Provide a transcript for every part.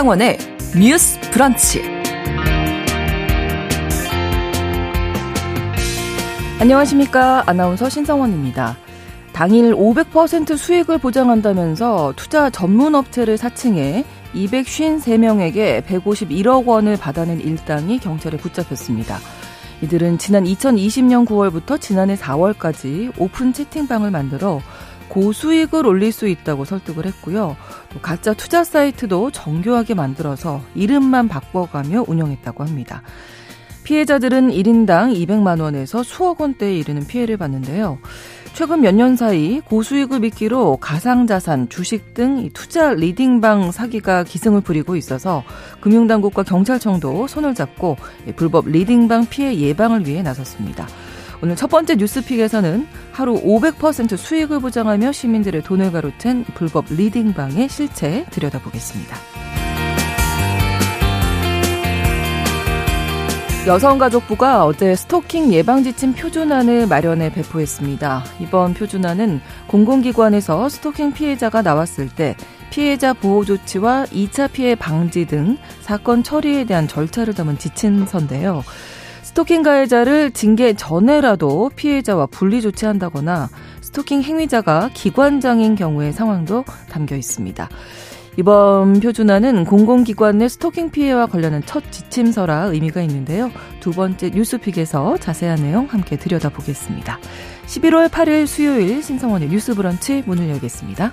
신성원의 뉴스 브런치. 안녕하십니까. 아나운서 신성원입니다. 당일 500% 수익을 보장한다면서 투자 전문 업체를 사칭해 253명에게 151억 원을 받아낸 일당이 경찰에 붙잡혔습니다. 이들은 지난 2020년 9월부터 지난해 4월까지 오픈 채팅방을 만들어 고수익을 올릴 수 있다고 설득을 했고요. 또 가짜 투자 사이트도 정교하게 만들어서 이름만 바꿔가며 운영했다고 합니다. 피해자들은 1인당 200만 원에서 수억 원대에 이르는 피해를 봤는데요. 최근 몇 년 사이 고수익을 미끼로 가상자산, 주식 등 투자 리딩방 사기가 기승을 부리고 있어서 금융당국과 경찰청도 손을 잡고 불법 리딩방 피해 예방을 위해 나섰습니다. 오늘 첫 번째 뉴스픽에서는 하루 500% 수익을 보장하며 시민들의 돈을 가로챈 불법 리딩방의 실체 들여다보겠습니다. 여성가족부가 어제 스토킹 예방 지침 표준안을 마련해 배포했습니다. 이번 표준안은 공공기관에서 스토킹 피해자가 나왔을 때 피해자 보호 조치와 2차 피해 방지 등 사건 처리에 대한 절차를 담은 지침서인데요. 스토킹 가해자를 징계 전에라도 피해자와 분리 조치한다거나 스토킹 행위자가 기관장인 경우의 상황도 담겨 있습니다. 이번 표준안은 공공기관 내 스토킹 피해와 관련한 첫 지침서라 의미가 있는데요. 두 번째 뉴스픽에서 자세한 내용 함께 들여다보겠습니다. 11월 8일 수요일 신성원의 뉴스 브런치 문을 열겠습니다.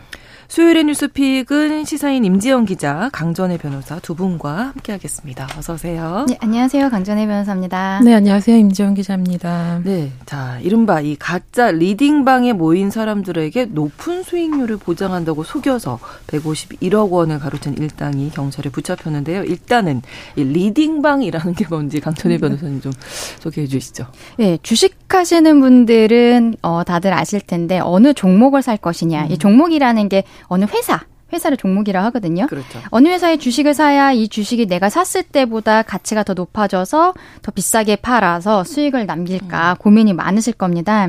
수요일의 뉴스픽은 시사인 임지영 기자, 강전애 변호사 두 분과 함께하겠습니다. 어서 오세요. 네, 안녕하세요. 강전애 변호사입니다. 네, 안녕하세요. 임지영 기자입니다. 네, 자, 이른바 이 가짜 리딩방에 모인 사람들에게 높은 수익률을 보장한다고 속여서 151억 원을 가로챈 일당이 경찰에 붙잡혔는데요. 일단은 이 리딩방이라는 게 뭔지 강전애 음. 변호사님 좀 소개해 주시죠. 네, 주식하시는 분들은 어, 다들 아실 텐데 어느 종목을 살 것이냐. 음. 이 종목이라는 게 어느 회사 회사를 종목이라 하거든요. 그렇죠. 어느 회사의 주식을 사야 이 주식이 내가 샀을 때보다 가치가 더 높아져서 더 비싸게 팔아서 수익을 남길까 음. 고민이 많으실 겁니다.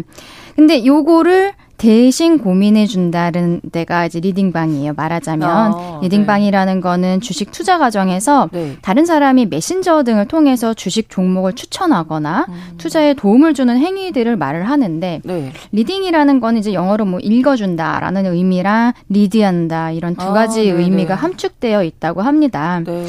근데 요거를 대신 고민해 준다는 데가 이제 리딩방이에요. 말하자면 아, 리딩방이라는 네. 거는 주식 투자 과정에서 네. 다른 사람이 메신저 등을 통해서 주식 종목을 추천하거나 음. 투자에 도움을 주는 행위들을 말을 하는데 네. 리딩이라는 거는 이제 영어로 뭐 읽어준다라는 의미랑 리드한다 이런 두 아, 가지 아, 의미가 함축되어 있다고 합니다. 네.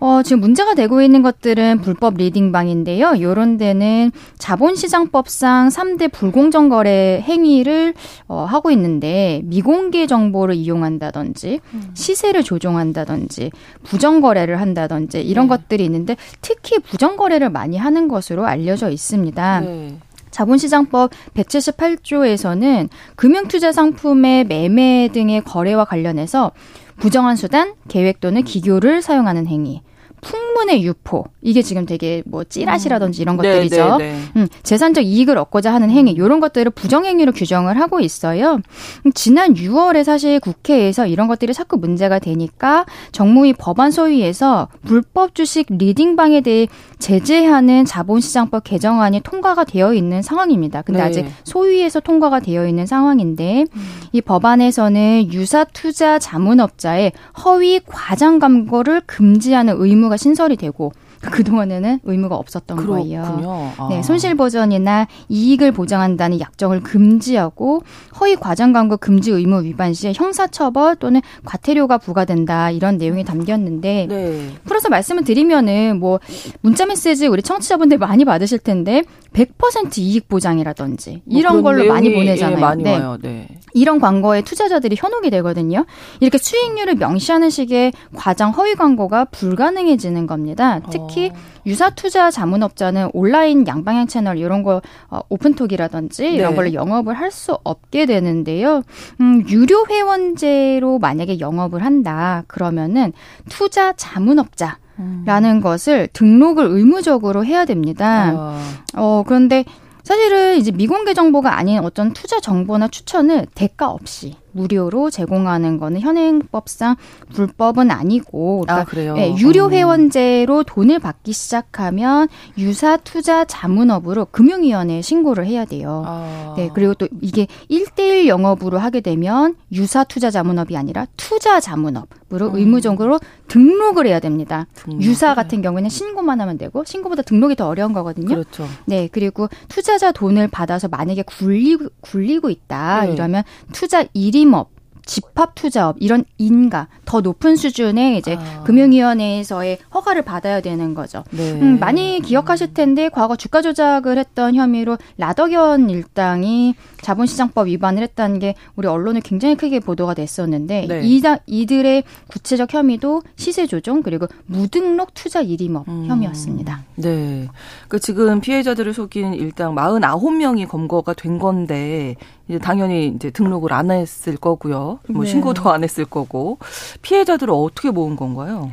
어, 지금 문제가 되고 있는 것들은 불법 리딩방인데요. 요런 데는 자본시장법상 3대 불공정 거래 행위를 어, 하고 있는데 미공개 정보를 이용한다든지 음. 시세를 조종한다든지 부정 거래를 한다든지 이런 네. 것들이 있는데 특히 부정 거래를 많이 하는 것으로 알려져 있습니다. 네. 자본시장법 178조에서는 금융투자 상품의 매매 등의 거래와 관련해서 부정한 수단, 계획 또는 기교를 사용하는 행위, 풍문의 유포 이게 지금 되게 뭐 찌라시라든지 이런 음. 네, 것들이죠. 네, 네, 음, 재산적 이익을 얻고자 하는 행위 이런 것들을 부정행위로 규정을 하고 있어요. 음, 지난 6월에 사실 국회에서 이런 것들이 자꾸 문제가 되니까 정무위 법안 소위에서 불법 주식 리딩방에 대해 제재하는 자본시장법 개정안이 통과가 되어 있는 상황입니다. 근데 네. 아직 소위에서 통과가 되어 있는 상황인데 음. 이 법안에서는 유사 투자 자문업자의 허위 과장 광고를 금지하는 의무 가 신설이 되고 그동안에는 의무가 없었던 그렇군요. 거예요. 아. 네, 손실 보전이나 이익을 보장한다는 약정을 금지하고 허위 과장 광고 금지 의무 위반 시에 형사처벌 또는 과태료가 부과된다 이런 내용이 담겼는데 네. 풀어서 말씀을 드리면은 뭐 문자 메시지 우리 청취자분들 많이 받으실 텐데 100% 이익 보장이라든지 뭐 이런 걸로 많이 보내잖아요. 예, 많이 네. 네. 이런 광고에 투자자들이 현혹이 되거든요. 이렇게 수익률을 명시하는 식의 과장 허위 광고가 불가능해지는 겁니다. 특히 특히 유사 투자 자문업자는 온라인 양방향 채널 이런 거 어, 오픈톡이라든지 이런 네. 걸로 영업을 할 수 없게 되는데요. 음, 유료 회원제로 만약에 영업을 한다 그러면은 투자 자문업자 라는 음. 것을 등록을 의무적으로 해야 됩니다. 어. 어, 그런데 사실은 이제 미공개 정보가 아닌 어떤 투자 정보나 추천을 대가 없이 무료로 제공하는 거는 현행법상 불법은 아니고 그러니까 아, 그래요? 네, 유료 어. 회원제로 돈을 받기 시작하면 유사 투자 자문업으로 금융위원회에 신고를 해야 돼요. 아. 네, 그리고 또 이게 1대1 영업으로 하게 되면 유사 투자 자문업이 아니라 투자 자문업 으로 음. 의무적으로 등록을 해야 됩니다. 등록. 유사 같은 경우에는 신고만 하면 되고 신고보다 등록이 더 어려운 거거든요. 그렇죠. 네, 그리고 투자자 돈을 받아서 만약에 굴리고 굴리고 있다 네. 이러면 투자 1인 임업, 집합 투자업 이런 인가 더 높은 수준의 이제 아. 금융위원회에서의 허가를 받아야 되는 거죠. 네. 음, 많이 기억하실 텐데 과거 주가 조작을 했던 혐의로 라더견 일당이 자본시장법 위반을 했다는 게 우리 언론에 굉장히 크게 보도가 됐었는데 네. 이다, 이들의 구체적 혐의도 시세 조종 그리고 무등록 투자 일임업 음. 혐의였습니다. 네. 그 지금 피해자들을 속인 일당 49명이 검거가 된 건데 이제 당연히 이제 등록을 안 했을 거고요. 뭐 네. 신고도 안 했을 거고 피해자들을 어떻게 모은 건가요?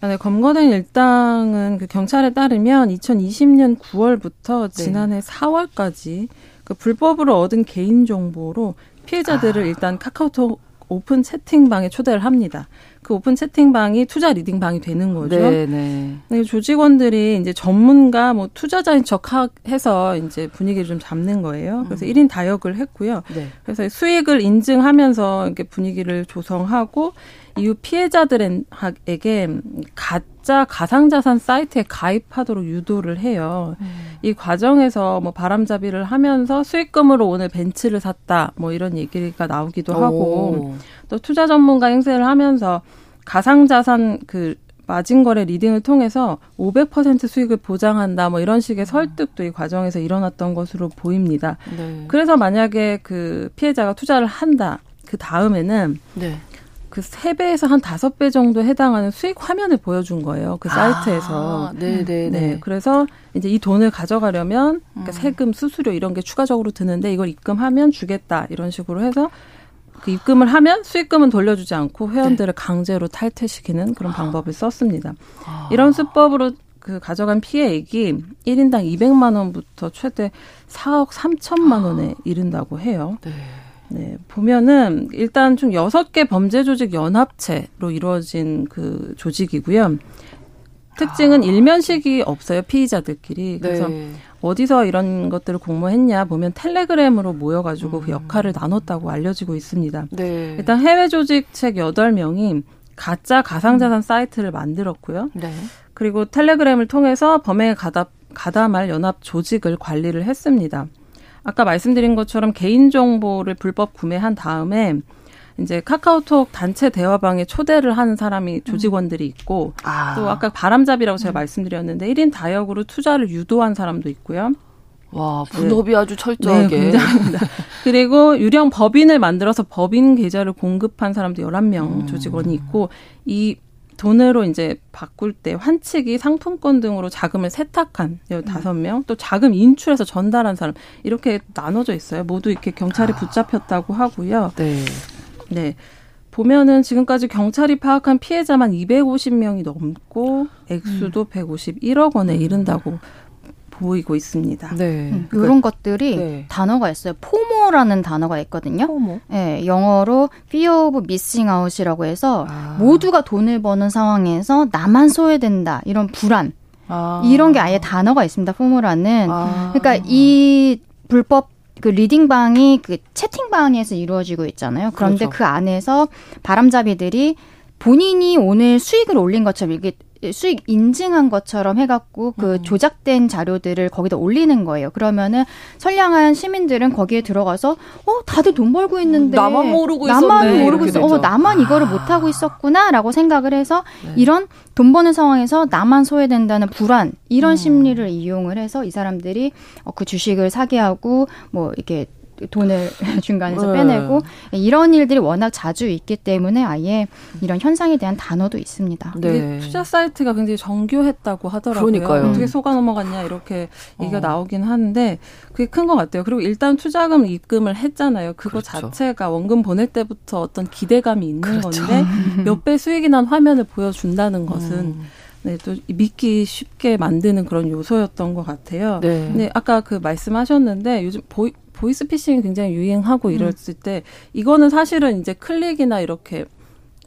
네, 검거된 일당은 그 경찰에 따르면 2020년 9월부터 지난해 네. 4월까지 그 불법으로 얻은 개인 정보로 피해자들을 아. 일단 카카오톡 오픈 채팅방에 초대를 합니다. 그 오픈 채팅방이 투자 리딩방이 되는 거죠. 네, 네. 조직원들이 이제 전문가 뭐 투자자인 척 해서 이제 분위기를 좀 잡는 거예요. 그래서 음. 1인 다역을 했고요. 네. 그래서 수익을 인증하면서 이렇게 분위기를 조성하고 이후 피해자들에게 가짜 가상자산 사이트에 가입하도록 유도를 해요. 음. 이 과정에서 뭐 바람잡이를 하면서 수익금으로 오늘 벤츠를 샀다 뭐 이런 얘기가 나오기도 하고 또 투자 전문가 행세를 하면서 가상자산 그 마진 거래 리딩을 통해서 500% 수익을 보장한다 뭐 이런 식의 설득도 이 과정에서 일어났던 것으로 보입니다. 네. 그래서 만약에 그 피해자가 투자를 한다 그 다음에는 네. 그 3배에서 한 5배 정도 해당하는 수익 화면을 보여준 거예요. 그 사이트에서. 아, 네네네. 네, 네. 네. 그래서 이제 이 돈을 가져가려면 그러니까 음. 세금, 수수료 이런 게 추가적으로 드는데 이걸 입금하면 주겠다. 이런 식으로 해서 그 입금을 하면 수익금은 돌려주지 않고 회원들을 네. 강제로 탈퇴시키는 그런 방법을 썼습니다. 아. 이런 수법으로 그 가져간 피해액이 1인당 200만 원부터 최대 4억 3천만 원에 이른다고 해요. 네. 네, 보면은 일단 좀 여섯 개 범죄 조직 연합체로 이루어진 그 조직이고요. 특징은 아. 일면식이 없어요 피의자들끼리. 그래서 네. 어디서 이런 것들을 공모했냐 보면 텔레그램으로 모여가지고 그 음. 그 역할을 나눴다고 알려지고 있습니다. 네. 일단 해외 조직 책 여덟 명이 가짜 가상자산 음. 사이트를 만들었고요. 네. 그리고 텔레그램을 통해서 범행에 가담, 가담할 연합 조직을 관리를 했습니다. 아까 말씀드린 것처럼 개인정보를 불법 구매한 다음에 이제 카카오톡 단체 대화방에 초대를 하는 사람이 조직원들이 있고 아. 또 아까 바람잡이라고 제가 음. 말씀드렸는데 1인 다역으로 투자를 유도한 사람도 있고요. 와, 분업이 네. 아주 철저하게. 네, 그리고 유령 법인을 만들어서 법인 계좌를 공급한 사람도 11명 음. 조직원이 있고 이 돈으로 이제 바꿀 때 환칙이 상품권 등으로 자금을 세탁한 15명, 또 자금 인출해서 전달한 사람, 이렇게 나눠져 있어요. 모두 이렇게 경찰에 아. 붙잡혔다고 하고요. 네. 네. 보면은 지금까지 경찰이 파악한 피해자만 250명이 넘고 액수도 음. 151억 원에 이른다고 보이고 있습니다. 네. 음, 이런 그러니까, 것들이 네. 단어가 있어요. 포모라는 단어가 있거든요. 포모. 네, 영어로 fear of missing out이라고 해서 아. 모두가 돈을 버는 상황에서 나만 소외된다. 이런 불안. 아. 이런 게 아예 단어가 있습니다. 포모라는. 아. 그러니까 이 불법 그 리딩방이 그 채팅방에서 이루어지고 있잖아요. 그런데 그렇죠. 그 안에서 바람잡이들이 본인이 오늘 수익을 올린 것처럼 이게 수익 인증한 것처럼 해갖고 그 음. 조작된 자료들을 거기다 올리는 거예요. 그러면은 선량한 시민들은 거기에 들어가서 어 다들 돈 벌고 있는데 나만 모르고 있었네. 모르고 있어. 어 나만 이거를 아. 못 하고 있었구나라고 생각을 해서 네. 이런 돈 버는 상황에서 나만 소외된다는 불안 이런 음. 심리를 이용을 해서 이 사람들이 어, 그 주식을 사게 하고 뭐 이렇게 돈을 중간에서 네. 빼내고 이런 일들이 워낙 자주 있기 때문에 아예 이런 현상에 대한 단어도 있습니다. 네. 투자 사이트가 굉장히 정교했다고 하더라고요. 그러니까요. 어떻게 속아 넘어갔냐 이렇게 얘기가 어. 나오긴 하는데 그게 큰 것 같아요. 그리고 일단 투자금 입금을 했잖아요. 그거 그렇죠. 자체가 원금 보낼 때부터 어떤 기대감이 있는 그렇죠. 건데 몇 배 수익이 난 화면을 보여준다는 것은 음. 네, 또 믿기 쉽게 만드는 그런 요소였던 것 같아요. 네. 근데 아까 그 말씀하셨는데 요즘 보이, 보이스피싱이 굉장히 유행하고 음. 이랬을 때 이거는 사실은 이제 클릭이나 이렇게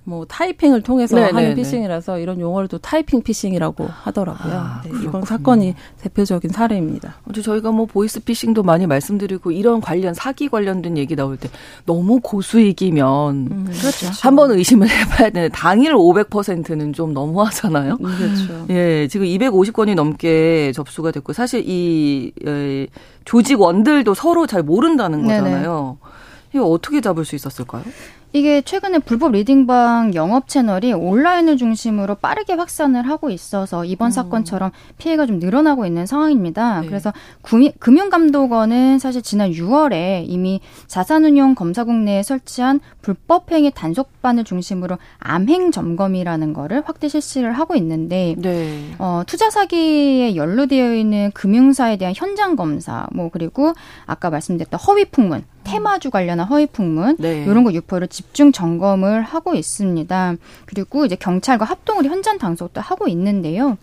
뭐 타이핑을 통해서 네네네. 하는 네, 네. 피싱이라서 이런 용어를 또 타이핑 피싱이라고 하더라고요. 아, 네, 이번 사건이 대표적인 사례입니다. 어제 저희가 뭐 보이스 피싱도 많이 말씀드리고 이런 관련 사기 관련된 얘기 나올 때 너무 고수익이면 음, 그렇죠. 한번 의심을 해봐야 되는데 당일 500%는 좀 너무하잖아요. 음, 그렇죠. 예, 지금 250건이 넘게 접수가 됐고 사실 이 에, 조직원들도 서로 잘 모른다는 거잖아요. 네네. 이거 어떻게 잡을 수 있었을까요? 이게 최근에 불법 리딩방 영업 채널이 온라인을 중심으로 빠르게 확산을 하고 있어서 이번 음. 사건처럼 피해가 좀 늘어나고 있는 상황입니다. 네. 그래서 구미, 금융감독원은 사실 지난 6월에 이미 자산운용 검사국 내에 설치한 불법행위 단속반을 중심으로 암행 점검이라는 거를 확대 실시를 하고 있는데 네. 어, 투자 사기에 연루되어 있는 금융사에 대한 현장 검사, 뭐 그리고 아까 말씀드렸던 허위 풍문 테마주 관련한 허위 풍문 네. 이런 거 유포를 집중 점검을 하고 있습니다. 그리고 이제 경찰과 합동으로 현장 단속도 하고 있는데요.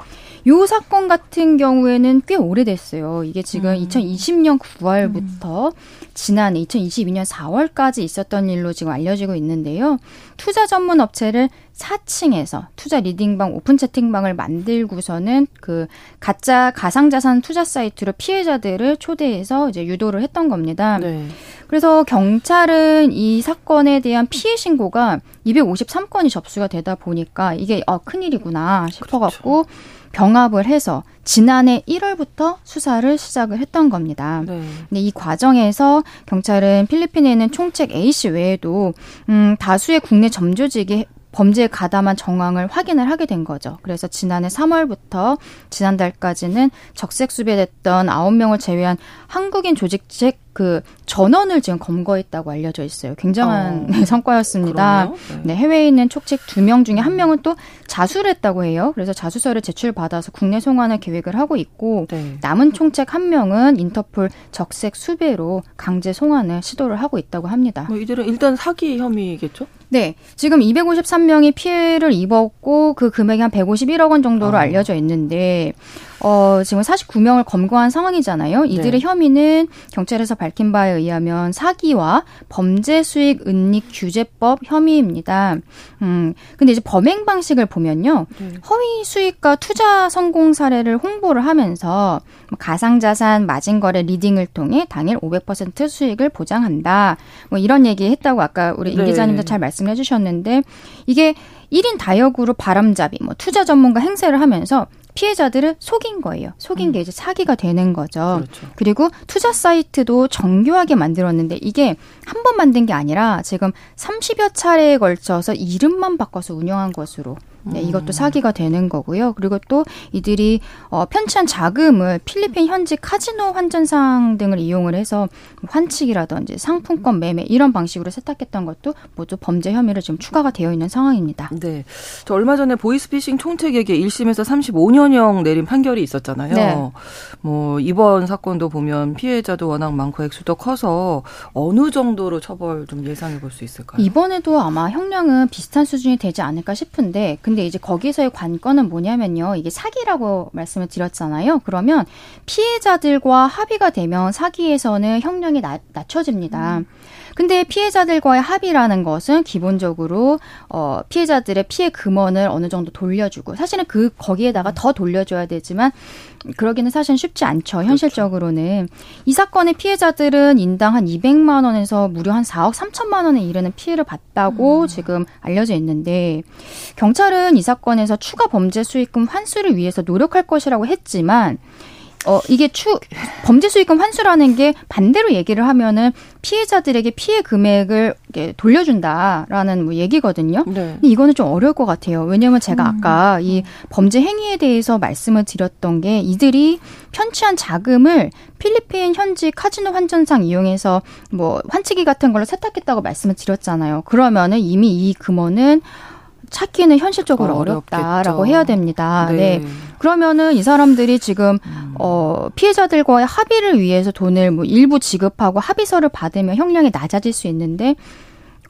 요 사건 같은 경우에는 꽤 오래됐어요. 이게 지금 음. 2020년 9월부터 음. 지난해 2022년 4월까지 있었던 일로 지금 알려지고 있는데요. 투자 전문 업체를 4층에서 투자 리딩방 오픈 채팅방을 만들고서는 그 가짜 가상자산 투자 사이트로 피해자들을 초대해서 이제 유도를 했던 겁니다. 네. 그래서 경찰은 이 사건에 대한 피해 신고가 253건이 접수가 되다 보니까 이게 어 큰일이구나 싶어 갖고 그렇죠. 병합을 해서 지난해 1월부터 수사를 시작을 했던 겁니다. 네. 근데 이 과정에서 경찰은 필리핀에 있는 총책 A 씨 외에도 음, 다수의 국내 점조직이 범죄에 가담한 정황을 확인을 하게 된 거죠. 그래서 지난해 3월부터 지난달까지는 적색 수배됐던 9명을 제외한 한국인 조직책 그 전원을 지금 검거했다고 알려져 있어요. 굉장한 어. 성과였습니다. 네. 네. 해외에 있는 촉책 두명 중에 한 명은 또 자수를 했다고 해요. 그래서 자수서를 제출받아서 국내 송환을 계획을 하고 있고 네. 남은 총책 한 명은 인터폴 적색 수배로 강제 송환을 시도를 하고 있다고 합니다. 뭐 이들은 일단 사기 혐의겠죠? 네. 지금 253명이 피해를 입었고 그 금액이 한 151억 원 정도로 아. 알려져 있는데 어, 지금 49명을 검거한 상황이잖아요. 이들의 네. 혐의는 경찰에서 밝힌 바에 의하면 사기와 범죄 수익 은닉 규제법 혐의입니다. 음, 근데 이제 범행 방식을 보면요. 네. 허위 수익과 투자 성공 사례를 홍보를 하면서 가상자산 마진거래 리딩을 통해 당일 500% 수익을 보장한다. 뭐 이런 얘기 했다고 아까 우리 임 네. 기자님도 잘 말씀해 주셨는데 이게 1인 다역으로 바람잡이, 뭐 투자 전문가 행세를 하면서 피해자들을 속인 거예요. 속인 음. 게 이제 사기가 되는 거죠. 그렇죠. 그리고 투자 사이트도 정교하게 만들었는데 이게 한 번 만든 게 아니라 지금 30여 차례에 걸쳐서 이름만 바꿔서 운영한 것으로 네, 이것도 사기가 되는 거고요. 그리고 또 이들이 어, 편취한 자금을 필리핀 현지 카지노 환전상 등을 이용을 해서 환칙이라든지 상품권 매매 이런 방식으로 세탁했던 것도 모두 범죄 혐의로 지금 추가가 되어 있는 상황입니다. 네. 저 얼마 전에 보이스피싱 총책에게 1심에서 35년형 내린 판결이 있었잖아요. 네. 뭐 이번 사건도 보면 피해자도 워낙 많고 액수도 커서 어느 정도로 처벌 좀 예상해 볼 수 있을까요? 이번에도 아마 형량은 비슷한 수준이 되지 않을까 싶은데 근데 이제 거기서의 관건은 뭐냐면요. 이게 사기라고 말씀을 드렸잖아요. 그러면 피해자들과 합의가 되면 사기에서는 형량이 낮, 낮춰집니다. 음. 근데 피해자들과의 합의라는 것은 기본적으로 어 피해자들의 피해 금원을 어느 정도 돌려주고 사실은 그 거기에다가 더 돌려줘야 되지만 그러기는 사실 쉽지 않죠. 그렇죠. 현실적으로는 그렇죠. 이 사건의 피해자들은 인당 한 200만 원에서 무려 한 4억 3천만 원에 이르는 피해를 봤다고 음. 지금 알려져 있는데 경찰은 이 사건에서 추가 범죄 수익금 환수를 위해서 노력할 것이라고 했지만 어, 이게 추, 범죄 수익금 환수라는 게 반대로 얘기를 하면은 피해자들에게 피해 금액을 돌려준다라는 뭐 얘기거든요. 네. 근데 이거는 좀 어려울 것 같아요. 왜냐면 제가 음. 아까 이 범죄 행위에 대해서 말씀을 드렸던 게 이들이 편취한 자금을 필리핀 현지 카지노 환전상 이용해서 뭐 환치기 같은 걸로 세탁했다고 말씀을 드렸잖아요. 그러면은 이미 이 금원은 찾기는 현실적으로 어, 렵다라고 해야 됩니다. 네. 네. 그러면은 이 사람들이 지금 음. 어 피해자들과의 합의를 위해서 돈을 뭐 일부 지급하고 합의서를 받으면 형량이 낮아질 수 있는데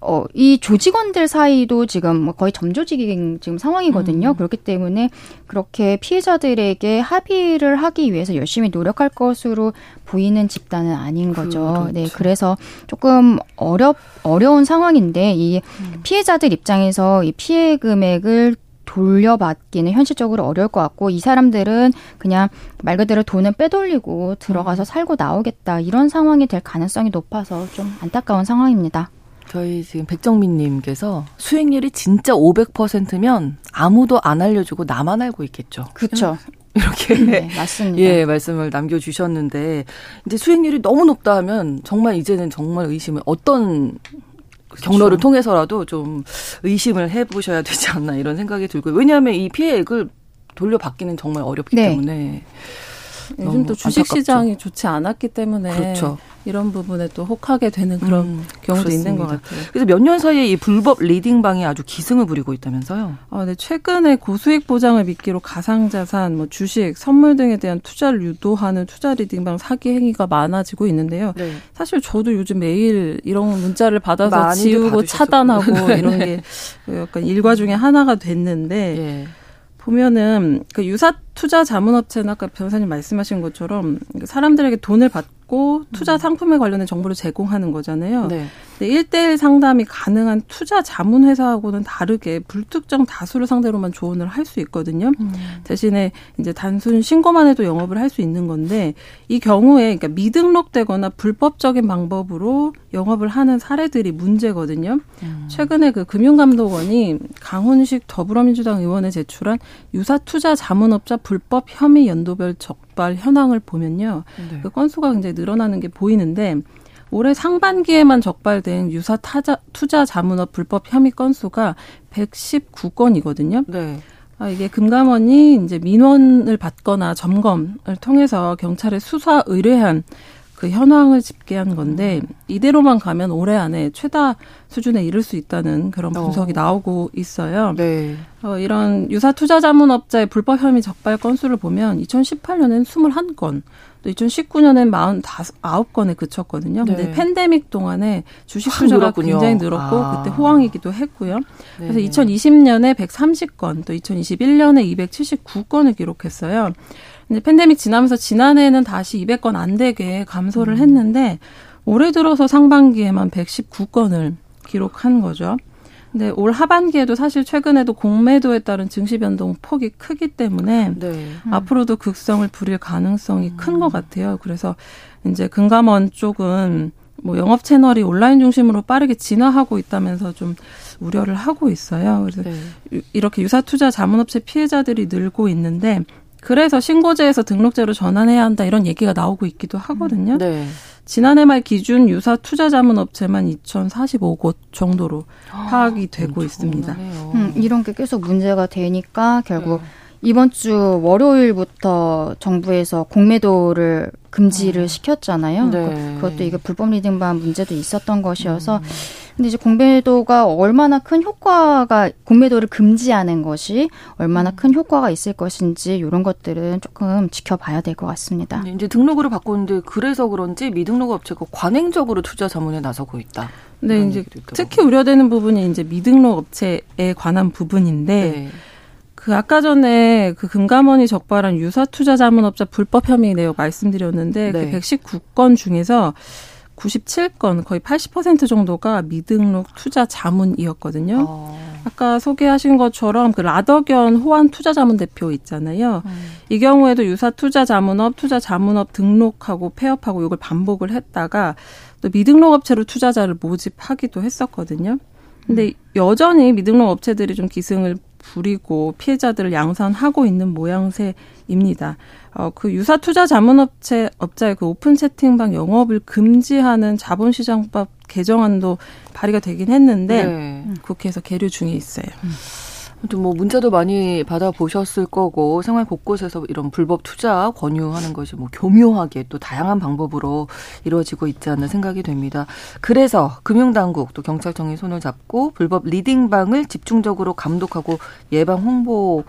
어, 이 조직원들 사이도 지금 뭐 거의 점조직인 지금 상황이거든요. 음. 그렇기 때문에 그렇게 피해자들에게 합의를 하기 위해서 열심히 노력할 것으로 보이는 집단은 아닌 거죠. 그렇죠. 네, 그래서 조금 어렵 어려운 상황인데 이 음. 피해자들 입장에서 이 피해 금액을 돌려받기는 현실적으로 어려울 것 같고 이 사람들은 그냥 말 그대로 돈을 빼돌리고 들어가서 음. 살고 나오겠다 이런 상황이 될 가능성이 높아서 좀 안타까운 상황입니다. 저희 지금 백정민님께서 수익률이 진짜 500%면 아무도 안 알려주고 나만 알고 있겠죠. 그렇죠. 이렇게 네, 맞습니다. 예 말씀을 남겨주셨는데 이제 수익률이 너무 높다 하면 정말 이제는 정말 의심을 어떤 그렇죠. 경로를 통해서라도 좀 의심을 해보셔야 되지 않나 이런 생각이 들고요. 왜냐하면 이 피해액을 돌려받기는 정말 어렵기 네. 때문에 요즘 또 주식 시장이 좋지 않았기 때문에 그렇죠. 이런 부분에 또 혹하게 되는 그런 음, 경우도 그렇습니다. 있는 것 같아요. 그래서 몇 년 사이에 이 불법 리딩방이 아주 기승을 부리고 있다면서요? 아, 네. 최근에 고수익 보장을 미끼로 가상자산, 뭐 주식, 선물 등에 대한 투자를 유도하는 투자 리딩방 사기 행위가 많아지고 있는데요. 네. 사실 저도 요즘 매일 이런 문자를 받아서 지우고 받으셨죠. 차단하고 네. 이런 게 약간 일과 중에 하나가 됐는데 네. 보면은 그 유사 투자 자문업체는 아까 변호사님 말씀하신 것처럼 사람들에게 돈을 받고 투자 음. 상품에 관련된 정보를 제공하는 거잖아요. 네. 근데 1대1 상담이 가능한 투자 자문 회사하고는 다르게 불특정 다수를 상대로만 조언을 할 수 있거든요. 음. 대신에 이제 단순 신고만 해도 영업을 할 수 있는 건데 이 경우에 그러니까 미등록되거나 불법적인 방법으로 영업을 하는 사례들이 문제거든요. 음. 최근에 그 금융감독원이 강훈식 더불어민주당 의원에 제출한 유사 투자 자문업자 불법 혐의 연도별 적발 현황을 보면요. 네. 그 건수가 굉장히 늘어나는 게 보이는데 올해 상반기에만 적발된 유사 타자, 투자 자문업 불법 혐의 건수가 119건이거든요. 네. 아, 이게 금감원이 이제 민원을 받거나 점검을 통해서 경찰에 수사 의뢰한 그 현황을 집계한 건데 이대로만 가면 올해 안에 최다 수준에 이를 수 있다는 그런 분석이 어. 나오고 있어요. 네. 어, 이런 유사 투자 자문업자의 불법 혐의 적발 건수를 보면 2018년엔 21건, 또 2019년엔 49건에 그쳤거든요. 근데 네. 팬데믹 동안에 주식 투자가 굉장히 늘었고 아. 그때 호황이기도 했고요. 네. 그래서 2020년에 130건, 또 2021년에 279건을 기록했어요. 근데 팬데믹 지나면서 지난해에는 다시 200건 안 되게 감소를 음. 했는데 올해 들어서 상반기에만 119건을 기록한 거죠. 근데 올 하반기에도 사실 최근에도 공매도에 따른 증시 변동 폭이 크기 때문에 네. 음. 앞으로도 극성을 부릴 가능성이 음. 큰것 같아요. 그래서 이제 금감원 쪽은 뭐 영업 채널이 온라인 중심으로 빠르게 진화하고 있다면서 좀 우려를 하고 있어요. 그래서 네. 이렇게 유사 투자 자문업체 피해자들이 늘고 있는데 그래서 신고제에서 등록제로 전환해야 한다 이런 얘기가 나오고 있기도 하거든요. 네. 지난해 말 기준 유사 투자 자문 업체만 2,045곳 정도로 아, 파악이 되고 있습니다. 음, 이런 게 계속 문제가 되니까 결국 네. 이번 주 월요일부터 정부에서 공매도를 금지를 음. 시켰잖아요. 네. 그것도 이게 불법 리딩반 문제도 있었던 것이어서 음. 근데 이제 공매도가 얼마나 큰 효과가 공매도를 금지하는 것이 얼마나 큰 효과가 있을 것인지 이런 것들은 조금 지켜봐야 될 것 같습니다. 네, 이제 등록으로 바꿨는데 그래서 그런지 미등록 업체가 관행적으로 투자 자문에 나서고 있다. 네, 이제 특히 우려되는 부분이 이제 미등록 업체에 관한 부분인데 네. 그 아까 전에 그 금감원이 적발한 유사 투자 자문업자 불법 혐의 내용 말씀드렸는데 그 네. 그 119건 중에서 97건 거의 80% 정도가 미등록 투자 자문이었거든요. 어. 아까 소개하신 것처럼 그 라더견 호환 투자 자문 대표 있잖아요. 음. 이 경우에도 유사 투자 자문업, 투자 자문업 등록하고 폐업하고 이걸 반복을 했다가 또 미등록 업체로 투자자를 모집하기도 했었거든요. 근데 음. 여전히 미등록 업체들이 좀 기승을 부리고 피해자들을 양산하고 있는 모양새입니다. 어, 그 유사 투자 자문업체 업자의 그 오픈 채팅방 영업을 금지하는 자본시장법 개정안도 발의가 되긴 했는데 네. 국회에서 계류 중에 있어요. 음. 뭐 문자도 많이 받아보셨을 거고 생활 곳곳에서 이런 불법 투자 권유하는 것이 뭐 교묘하게 또 다양한 방법으로 이루어지고 있지 않나 생각이 됩니다. 그래서 금융당국 또 경찰청이 손을 잡고 불법 리딩방을 집중적으로 감독하고 예방 홍보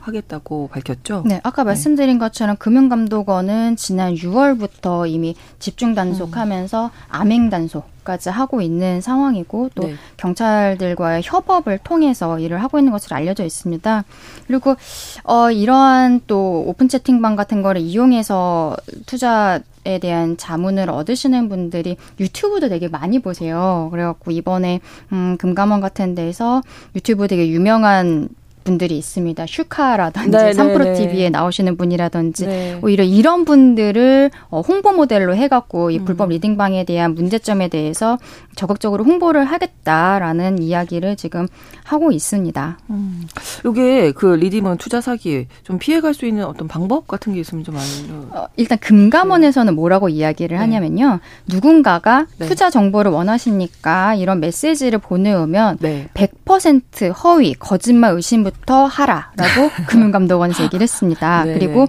하겠다고 밝혔죠. 네, 아까 네. 말씀드린 것처럼 금융감독원은 지난 6월부터 이미 집중 단속하면서 음. 암행 단속까지 하고 있는 상황이고 또 네. 경찰들과의 협업을 통해서 일을 하고 있는 것으로 알려져 있습니다. 그리고 어 이러한 또 오픈 채팅방 같은 거를 이용해서 투자 에 대한 자문을 얻으시는 분들이 유튜브도 되게 많이 보세요. 그래갖고 이번에 음, 금감원 같은 데서 유튜브 되게 유명한 분들이 있습니다. 슈카라든지 네, 삼프로 네, TV에 네. 나오시는 분이라든지 네. 오히려 이런 분들을 어, 홍보 모델로 해갖고 이 불법 음. 리딩방에 대한 문제점에 대해서 적극적으로 홍보를 하겠다라는 이야기를 지금 하고 있습니다. 음. 이게 그 리딩방 투자 사기 좀 피해갈 수 있는 어떤 방법 같은 게 있으면 좀 알려. 어, 일단 금감원에서는 뭐라고 이야기를 네. 하냐면요. 누군가가 네. 투자 정보를 원하시니까 이런 메시지를 보내오면 100% 허위, 거짓말 의심부터 부터 하라라고 금융감독원에서 얘기를 했습니다. 네 그리고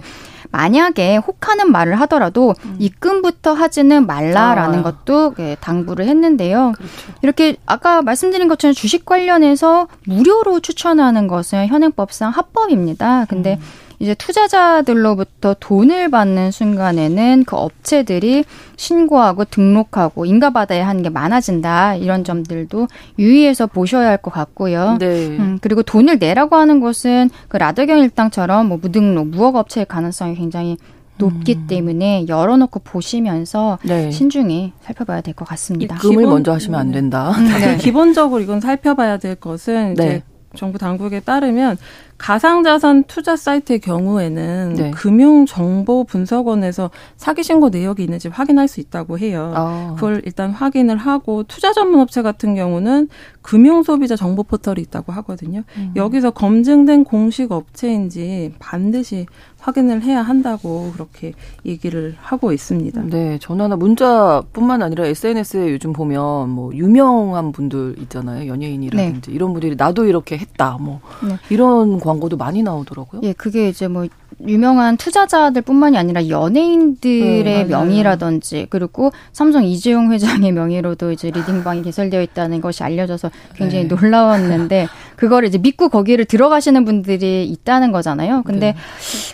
만약에 혹하는 말을 하더라도 음. 입금부터 하지는 말라라는 아. 것도 예, 당부를 했는데요. 그렇죠. 이렇게 아까 말씀드린 것처럼 주식 관련해서 무료로 추천하는 것은 현행법상 합법입니다. 근데 음. 이제 투자자들로부터 돈을 받는 순간에는 그 업체들이 신고하고 등록하고 인가받아야 하는 게 많아진다. 이런 점들도 유의해서 보셔야 할 것 같고요. 네. 음, 그리고 돈을 내라고 하는 것은 그 라더경 일당처럼 뭐 무등록, 무허가업체의 가능성이 굉장히 높기 음. 때문에 열어놓고 보시면서 네. 신중히 살펴봐야 될 것 같습니다. 입금을 기본, 먼저 하시면 안 된다. 음, 네. 기본적으로 이건 살펴봐야 될 것은 네. 이제 정부 당국에 따르면 가상자산 투자 사이트의 경우에는 네. 금융정보분석원에서 사기 신고 내역이 있는지 확인할 수 있다고 해요. 어. 그걸 일단 확인을 하고 투자 전문 업체 같은 경우는 금융소비자 정보 포털이 있다고 하거든요. 음. 여기서 검증된 공식 업체인지 반드시 확인을 해야 한다고 그렇게 얘기를 하고 있습니다. 네, 전화나 문자뿐만 아니라 SNS에 요즘 보면 뭐 유명한 분들 있잖아요, 연예인이라든지 네. 이런 분들이 나도 이렇게 했다, 뭐 네. 이런 광고도 많이 나오더라고요. 예, 그게 이제 뭐 유명한 투자자들뿐만이 아니라 연예인들의 네, 명의라든지 그리고 삼성 이재용 회장의 명의로도 이제 리딩방이 개설되어 있다는 것이 알려져서 굉장히 네. 놀라웠는데 그걸 이제 믿고 거기를 들어가시는 분들이 있다는 거잖아요. 근데 네.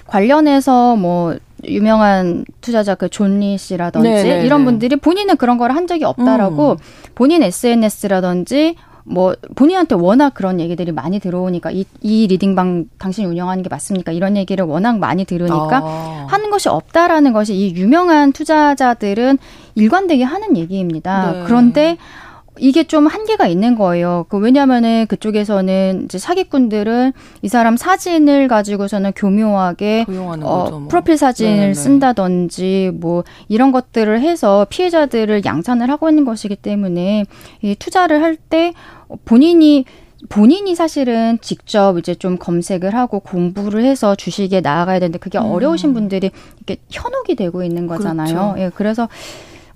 관련해서 뭐 유명한 투자자 그 존리 씨라든지 네, 네 이런 네. 분들이 본인은 그런 걸 한 적이 없다라고 음. 본인 SNS라든지 뭐 본인한테 워낙 그런 얘기들이 많이 들어오니까 이, 이 리딩방 당신이 운영하는 게 맞습니까? 이런 얘기를 워낙 많이 들으니까 아. 하는 것이 없다라는 것이 이 유명한 투자자들은 일관되게 하는 얘기입니다. 네. 그런데 이게 좀 한계가 있는 거예요. 그 왜냐면은 그쪽에서는 이제 사기꾼들은 이 사람 사진을 가지고서는 교묘하게 어, 뭐. 프로필 사진을 네네. 쓴다든지 뭐 이런 것들을 해서 피해자들을 양산을 하고 있는 것이기 때문에 이 투자를 할 때 본인이 본인이 사실은 직접 이제 좀 검색을 하고 공부를 해서 주식에 나아가야 되는데 그게 음. 어려우신 분들이 이렇게 현혹이 되고 있는 거잖아요. 그렇죠. 예, 그래서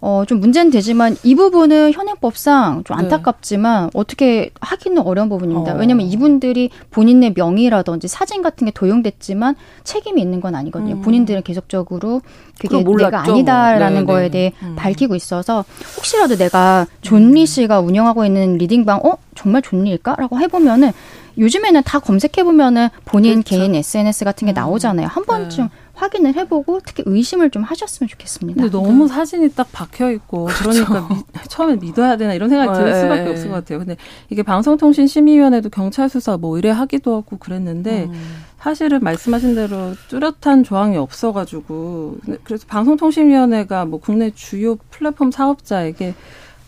어, 좀 문제는 되지만 이 부분은 현행법상 좀 네. 안타깝지만 네. 어떻게 하기는 어려운 부분입니다. 어. 왜냐하면 이분들이 본인의 명의라든지 사진 같은 게 도용됐지만 책임이 있는 건 아니거든요. 음. 본인들은 계속적으로 그게 내가 아니다라는 뭐. 거에 대해 음. 밝히고 있어서 혹시라도 내가 존리 음. 씨가 운영하고 있는 리딩방 어 정말 존리일까라고 해보면은 요즘에는 다 검색해보면은 본인 그렇죠. 개인 SNS 같은 게 음. 나오잖아요. 한 번쯤 네. 확인을 해보고 특히 의심을 좀 하셨으면 좋겠습니다. 근데 너무 네. 사진이 딱 박혀 있고 그렇죠. 그러니까 미, 처음에 믿어야 되나 이런 생각이 들 네. 수밖에 없을 것 같아요. 근데 이게 방송통신심의위원회도 경찰 수사 뭐 이래 하기도 하고 그랬는데 음. 사실은 말씀하신 대로 뚜렷한 조항이 없어가지고 그래서 방송통신위원회가 뭐 국내 주요 플랫폼 사업자에게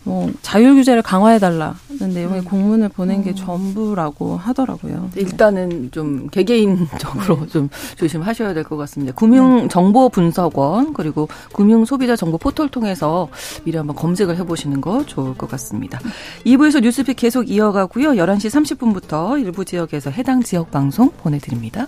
뭐 자율 규제를 강화해 달라는 내용의 음. 공문을 보낸 게 음. 전부라고 하더라고요. 네. 일단은 좀 개개인적으로 네. 좀 조심하셔야 될 것 같습니다. 금융 정보 분석원 그리고 금융 소비자 정보 포털 통해서 미리 한번 검색을 해 보시는 거 좋을 것 같습니다. 2부에서 뉴스픽 계속 이어가고요. 11시 30분부터 일부 지역에서 해당 지역 방송 보내 드립니다.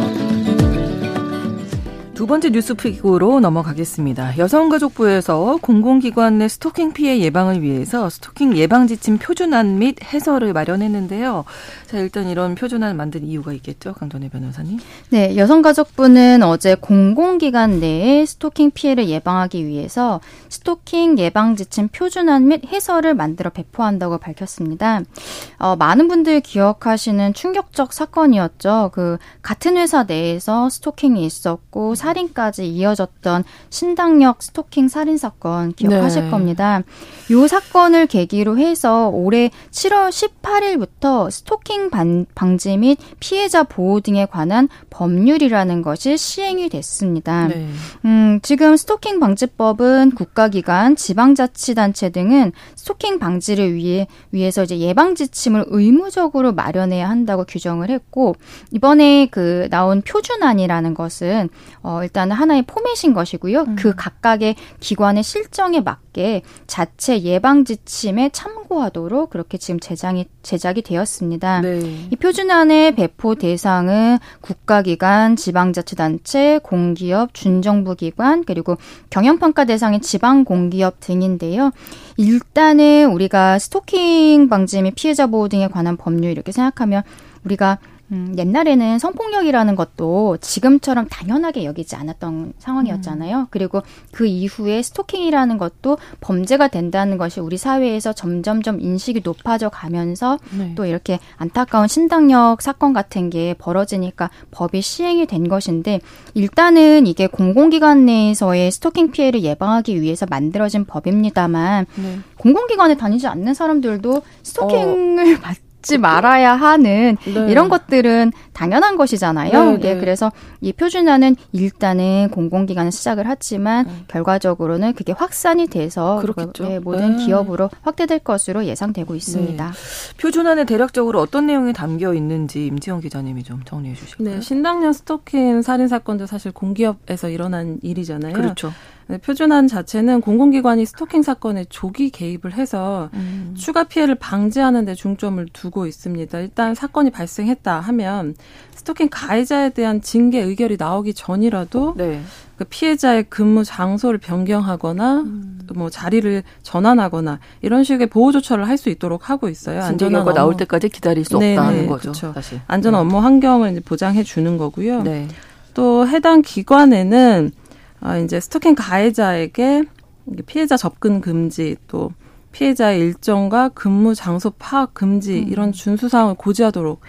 두 번째 뉴스 픽으로 넘어가겠습니다. 여성가족부에서 공공기관 내 스토킹 피해 예방을 위해서 스토킹 예방 지침 표준안 및 해설을 마련했는데요. 자, 일단 이런 표준안을 만든 이유가 있겠죠, 강전애 변호사님? 네, 여성가족부는 어제 공공기관 내에 스토킹 피해를 예방하기 위해서 스토킹 예방 지침 표준안 및 해설을 만들어 배포한다고 밝혔습니다. 어, 많은 분들이 기억하시는 충격적 사건이었죠. 그 같은 회사 내에서 스토킹이 있었고 살인까지 이어졌던 신당역 스토킹 살인 사건 기억하실 네. 겁니다. 이 사건을 계기로 해서 올해 7월 18일부터 스토킹 반, 방지 및 피해자 보호 등에 관한 법률이라는 것이 시행이 됐습니다. 네. 음, 지금 스토킹 방지법은 국가기관, 지방자치단체 등은 스토킹 방지를 위해 위해서 이제 예방 지침을 의무적으로 마련해야 한다고 규정을 했고 이번에 그 나온 표준안이라는 것은 어, 일단은 하나의 포맷인 것이고요. 음. 그 각각의 기관의 실정에 맞게 자체 예방 지침에 참고하도록 그렇게 지금 제작이 제작이 되었습니다. 네. 이 표준안의 배포 대상은 국가기관, 지방자치단체, 공기업, 준정부기관 그리고 경영평가 대상의 지방공기업 등인데요. 일단은 우리가 스토킹 방지 및 피해자 보호 등에 관한 법률 이렇게 생각하면 우리가 음, 옛날에는 성폭력이라는 것도 지금처럼 당연하게 여기지 않았던 상황이었잖아요. 음. 그리고 그 이후에 스토킹이라는 것도 범죄가 된다는 것이 우리 사회에서 점점점 인식이 높아져 가면서 네. 또 이렇게 안타까운 신당역 사건 같은 게 벌어지니까 법이 시행이 된 것인데 일단은 이게 공공기관 내에서의 스토킹 피해를 예방하기 위해서 만들어진 법입니다만 네. 공공기관에 다니지 않는 사람들도 스토킹을 어. 받 받지 말아야 하는 네. 이런 것들은 당연한 것이잖아요. 네, 네. 예, 그래서 이 표준화는 일단은 공공기관은 시작을 했지만 네. 결과적으로는 그게 확산이 돼서 그렇겠죠. 예, 모든 네. 기업으로 확대될 것으로 예상되고 있습니다. 네. 표준안에 대략적으로 어떤 내용이 담겨 있는지 임지영 기자님이 좀 정리해 주실까요? 네, 신당년 스토킹 살인 사건도 사실 공기업에서 일어난 일이잖아요. 그렇죠. 네, 표준안 자체는 공공기관이 스토킹 사건에 조기 개입을 해서 음. 추가 피해를 방지하는 데 중점을 두고 있습니다. 일단 사건이 발생했다 하면 스토킹 가해자에 대한 징계 의결이 나오기 전이라도 네. 그 피해자의 근무 장소를 변경하거나 음. 뭐 자리를 전환하거나 이런 식의 보호 조처를 할 수 있도록 하고 있어요. 안전한 업무. 나올 때까지 기다릴 수 네네, 없다는 거죠. 그렇죠. 사실. 안전 네. 업무 환경을 보장해 주는 거고요. 네. 또 해당 기관에는 어, 이제 스토킹 가해자에게 피해자 접근 금지 또 피해자의 일정과 근무 장소 파악 금지 음. 이런 준수 사항을 고지하도록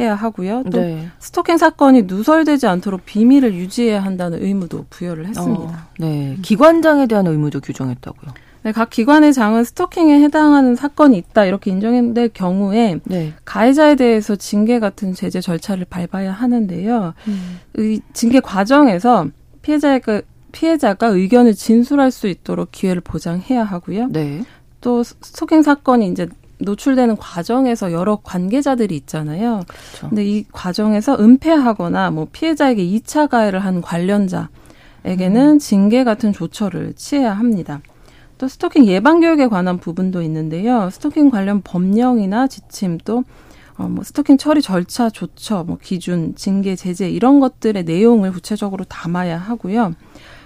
해야 하고요. 또 네. 스토킹 사건이 누설되지 않도록 비밀을 유지해야 한다는 의무도 부여를 했습니다. 어, 네, 기관장에 대한 의무도 규정했다고요. 네, 각 기관의 장은 스토킹에 해당하는 사건이 있다 이렇게 인정될 경우에 네. 가해자에 대해서 징계 같은 제재 절차를 밟아야 하는데요. 음. 이 징계 과정에서 피해자의 그 피해자가 의견을 진술할 수 있도록 기회를 보장해야 하고요. 네. 또 스토킹 사건이 이제 노출되는 과정에서 여러 관계자들이 있잖아요. 그렇죠. 근데 이 과정에서 은폐하거나 뭐 피해자에게 2차 가해를 한 관련자에게는 음. 징계 같은 조처를 취해야 합니다. 또 스토킹 예방 교육에 관한 부분도 있는데요. 스토킹 관련 법령이나 지침 또 어, 뭐 스토킹 처리 절차, 조처, 뭐 기준, 징계, 제재 이런 것들의 내용을 구체적으로 담아야 하고요.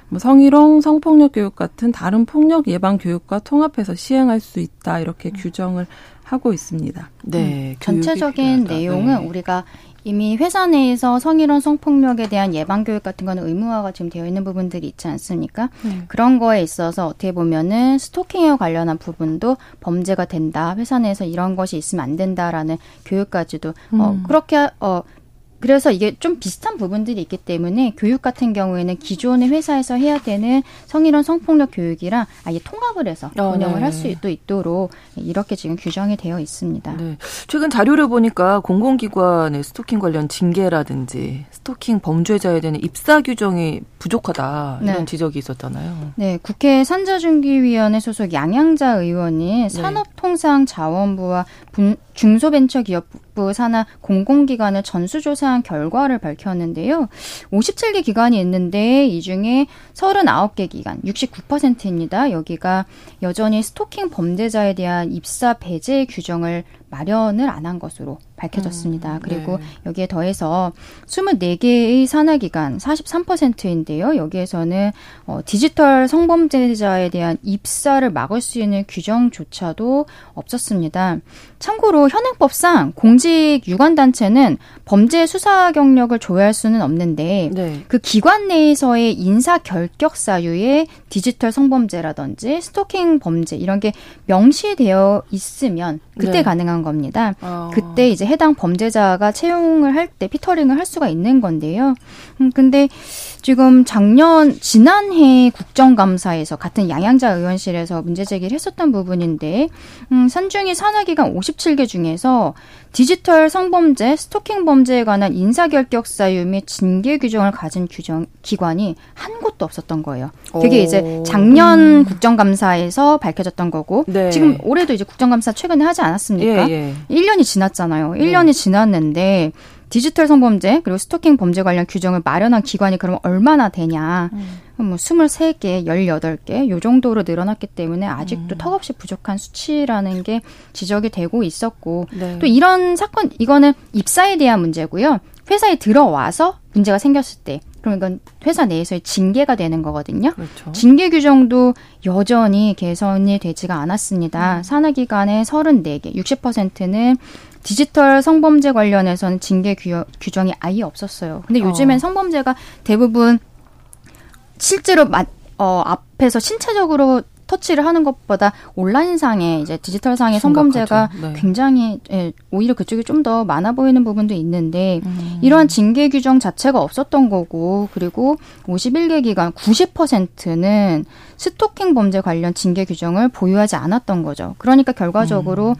뭐 성희롱, 성폭력 교육 같은 다른 폭력 예방 교육과 통합해서 시행할 수 있다 이렇게 음. 규정을 하고 있습니다. 네, 음, 전체적인 내용은 네. 우리가 이미 회사 내에서 성희롱 성폭력에 대한 예방 교육 같은 거는 의무화가 지금 되어 있는 부분들이 있지 않습니까? 네. 그런 거에 있어서 어떻게 보면은 스토킹에 관련한 부분도 범죄가 된다. 회사 내에서 이런 것이 있으면 안 된다라는 교육까지도 어, 음. 어 그렇게 어 그래서 이게 좀 비슷한 부분들이 있기 때문에 교육 같은 경우에는 기존의 회사에서 해야 되는 성희롱 성폭력 교육이랑 아예 통합을 해서 아, 운영을 네. 할 수도 있도록 이렇게 지금 규정이 되어 있습니다. 네. 최근 자료를 보니까 공공기관의 스토킹 관련 징계라든지 스토킹 범죄자에 대한 입사 규정이 부족하다 이런 네. 지적이 있었잖아요. 네, 국회 산자중기위원회 소속 양양자 의원이 네. 산업통상자원부와 중소벤처기업 부 산하 공공기관을 전수조사한 결과를 밝혔는데요. 57개 기관이 있는데 이 중에 39개 기관, 69%입니다. 여기가 여전히 스토킹 범죄자에 대한 입사 배제 규정을 마련을 안 한 것으로 밝혀졌습니다. 음, 그리고 네. 여기에 더해서 24개의 산하기관 43%인데요. 여기에서는 어, 디지털 성범죄자에 대한 입사를 막을 수 있는 규정조차도 없었습니다. 참고로 현행법상 공직 유관단체는 범죄 수사 경력을 조회할 수는 없는데 네. 그 기관 내에서의 인사 결격 사유에 디지털 성범죄라든지 스토킹 범죄 이런 게 명시되어 있으면 그때 네. 가능한 겁니다. 어. 그때 이제 해당 범죄자가 채용을 할 때 피터링을 할 수가 있는 건데요. 음, 근데 지금 작년 지난해 국정감사에서 같은 양양자 의원실에서 문제 제기를 했었던 부분인데 음, 산중이 산하기관 57개 중에서 디지털 성범죄, 스토킹 범죄에 관한 인사결격 사유 및 징계 규정을 가진 규정 기관이 한 곳도 없었던 거예요. 그게 오. 이제 작년 음. 국정감사에서 밝혀졌던 거고 네. 지금 올해도 이제 국정감사 최근에 하지 않았습니까? 예, 예. 1년이 지났잖아요. 1년이 네. 지났는데 디지털 성범죄 그리고 스토킹 범죄 관련 규정을 마련한 기관이 그럼 얼마나 되냐. 음. 뭐 23개, 18개 요 정도로 늘어났기 때문에 아직도 음. 턱없이 부족한 수치라는 게 지적이 되고 있었고 네. 또 이런 사건 이거는 입사에 대한 문제고요. 회사에 들어와서 문제가 생겼을 때 그럼 이건 회사 내에서의 징계가 되는 거거든요. 그렇죠. 징계 규정도 여전히 개선이 되지가 않았습니다. 음. 산하 기관의 34개, 60%는 디지털 성범죄 관련해서는 징계 규, 규정이 아예 없었어요. 근데 요즘엔 어. 성범죄가 대부분 실제로 마, 어, 앞에서 신체적으로 터치를 하는 것보다 온라인상의 이제 디지털상의 성범죄가 네. 굉장히 예, 오히려 그쪽이 좀 더 많아 보이는 부분도 있는데 음. 이러한 징계 규정 자체가 없었던 거고 그리고 51개 기관 90%는 스토킹 범죄 관련 징계 규정을 보유하지 않았던 거죠. 그러니까 결과적으로 음.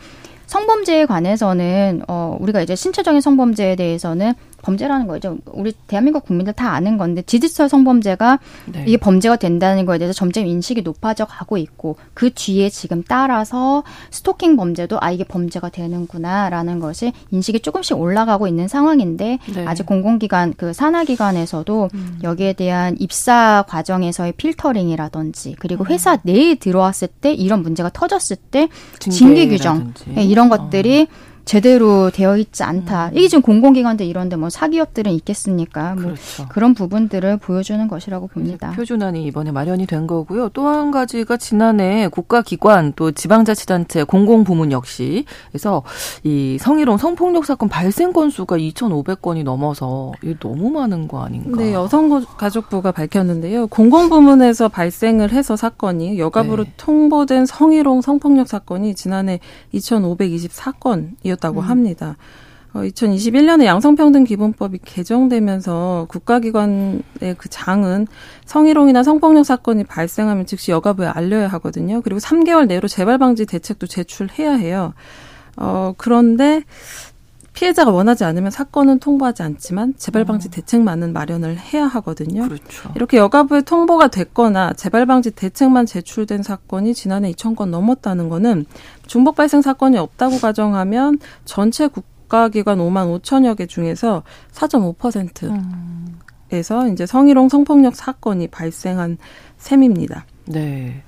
성범죄에 관해서는 어 우리가 이제 신체적인 성범죄에 대해서는 범죄라는 거죠. 우리 대한민국 국민들 다 아는 건데 디지털 성범죄가 네. 이게 범죄가 된다는 거에 대해서 점점 인식이 높아져 가고 있고 그 뒤에 지금 따라서 스토킹 범죄도 아 이게 범죄가 되는구나라는 것이 인식이 조금씩 올라가고 있는 상황인데 네. 아직 공공기관 그 산하기관에서도 음. 여기에 대한 입사 과정에서의 필터링이라든지 그리고 음. 회사 내에 들어왔을 때 이런 문제가 터졌을 때 징계 규정 네, 이런 것들이 어. 제대로 되어 있지 않다. 음. 이게 지금 공공기관들 이런데 뭐 사기업들은 있겠습니까? 뭐 그렇죠. 그런 부분들을 보여주는 것이라고 봅니다. 표준안이 이번에 마련이 된 거고요. 또 한 가지가 지난해 국가기관 또 지방자치단체 공공부문 역시 그래서 이 성희롱 성폭력 사건 발생 건수가 2,500건이 넘어서 이게 너무 많은 거 아닌가? 네, 여성가족부가 밝혔는데요. 공공부문에서 발생을 해서 사건이 여가부로 네. 통보된 성희롱 성폭력 사건이 지난해 2,524건이었 이었다고 음. 합니다. 어, 2021년에 양성평등 기본법이 개정되면서 국가기관의 그 장은 성희롱이나 성폭력 사건이 발생하면 즉시 여가부에 알려야 하거든요. 그리고 3개월 내로 재발 방지 대책도 제출해야 해요. 어, 그런데 피해자가 원하지 않으면 사건은 통보하지 않지만 재발 방지 어. 대책만은 마련을 해야 하거든요. 그렇죠. 이렇게 여가부에 통보가 됐거나 재발 방지 대책만 제출된 사건이 지난해 2천 건 넘었다는 거는 중복 발생 사건이 없다고 가정하면 전체 국가기관 5만 5천여 개 중에서 4.5%에서 음. 이제 성희롱 성폭력 사건이 발생한 셈입니다. 네.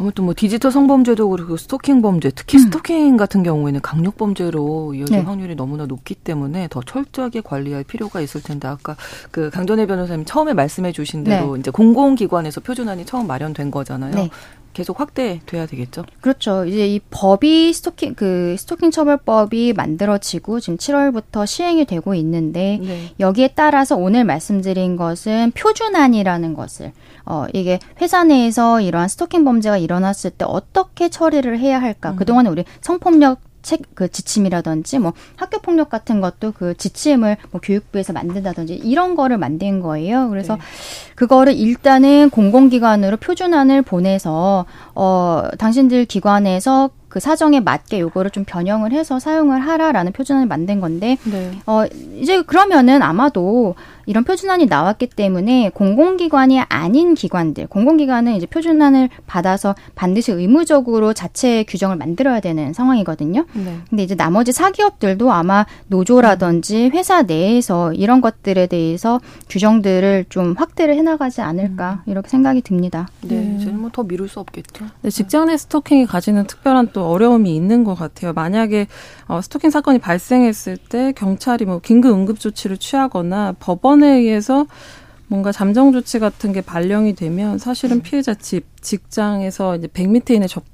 아무튼 뭐 디지털 성범죄도 그렇고 스토킹 범죄, 특히 음. 스토킹 같은 경우에는 강력 범죄로 이어질 네. 확률이 너무나 높기 때문에 더 철저하게 관리할 필요가 있을 텐데 아까 그 강전혜 변호사님 처음에 말씀해 주신 대로 네. 이제 공공기관에서 표준안이 처음 마련된 거잖아요. 네. 계속 확대돼야 되겠죠. 그렇죠. 이제 이 법이 스토킹 그 스토킹 처벌법이 만들어지고 지금 7월부터 시행이 되고 있는데 네. 여기에 따라서 오늘 말씀드린 것은 표준안이라는 것을 어 이게 회사 내에서 이러한 스토킹 범죄가 일어났을 때 어떻게 처리를 해야 할까? 음. 그동안에 우리 성폭력 책 그 지침이라든지 뭐 학교 폭력 같은 것도 그 지침을 뭐 교육부에서 만든다든지 이런 거를 만든 거예요. 그래서 네. 그거를 일단은 공공기관으로 표준안을 보내서 어 당신들 기관에서 그 사정에 맞게 요거를 좀 변형을 해서 사용을 하라라는 표준안을 만든 건데 네. 어 이제 그러면은 아마도 이런 표준안이 나왔기 때문에 공공기관이 아닌 기관들, 공공기관은 이제 표준안을 받아서 반드시 의무적으로 자체 규정을 만들어야 되는 상황이거든요. 네. 근데 이제 나머지 사기업들도 아마 노조라든지 회사 내에서 이런 것들에 대해서 규정들을 좀 확대를 해나가지 않을까 음. 이렇게 생각이 듭니다. 네, 음. 이제는 뭐 더 미룰 수 없겠죠. 네, 직장 내 스토킹이 가지는 특별한 또 어려움이 있는 것 같아요. 만약에 어, 스토킹 사건이 발생했을 때 경찰이 뭐 긴급 응급 조치를 취하거나 법원 법원에 의해서 뭔가 잠정 조치 같은 게 발령이 되면 사실은 음. 피해자 집, 직장에서 이제 100m 이내 접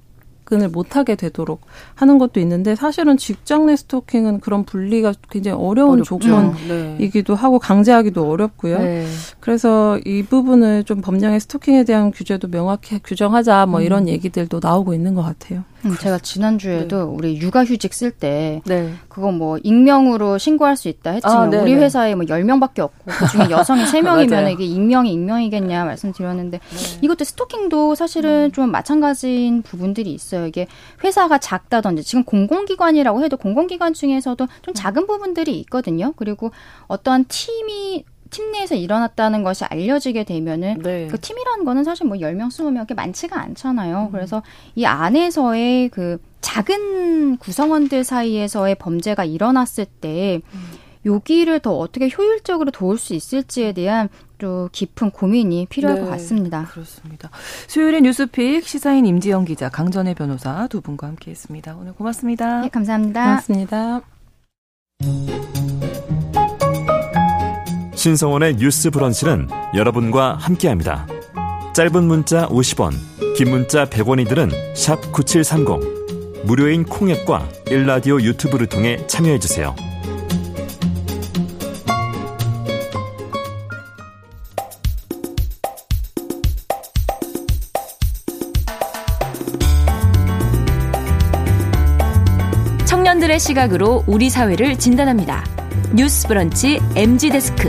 접근을 못하게 되도록 하는 것도 있는데 사실은 직장 내 스토킹은 그런 분리가 굉장히 어려운 어렵죠. 조건이기도 네. 하고 강제하기도 어렵고요. 네. 그래서 이 부분을 좀 법령의 스토킹에 대한 규제도 명확히 규정하자 뭐 음. 이런 얘기들도 나오고 있는 것 같아요. 음, 제가 지난주에도 네. 우리 육아휴직 쓸때 네. 그거 뭐 익명으로 신고할 수 있다 했지만 아, 네, 우리 네. 회사에 뭐 10명밖에 없고 그중에 여성이 3명이면 이게 익명이 익명이겠냐 말씀드렸는데 네. 이것도 스토킹도 사실은 음. 좀 마찬가지인 부분들이 있어요. 이게 회사가 작다든지 지금 공공기관이라고 해도 공공기관 중에서도 좀 작은 부분들이 있거든요. 그리고 어떤 팀이 팀 내에서 일어났다는 것이 알려지게 되면은 네. 그 팀이라는 거는 사실 뭐 10명, 20명 게 많지가 않잖아요. 음. 그래서 이 안에서의 그 작은 구성원들 사이에서의 범죄가 일어났을 때 음. 여기를 더 어떻게 효율적으로 도울 수 있을지에 대한 또 깊은 고민이 필요할 네, 것 같습니다. 그렇습니다. 수요일의 뉴스픽 시사인 임지영 기자, 강전혜 변호사 두 분과 함께했습니다. 오늘 고맙습니다. 네, 감사합니다. 고맙습니다. 신성원의 뉴스 브런치는 여러분과 함께합니다. 짧은 문자 50원, 긴 문자 100원이들은 9730. 무료인 콩앱과 일라디오 유튜브를 통해 참여해주세요. 시각으로 우리 사회를 진단합니다. 뉴스 브런치 MZ 데스크.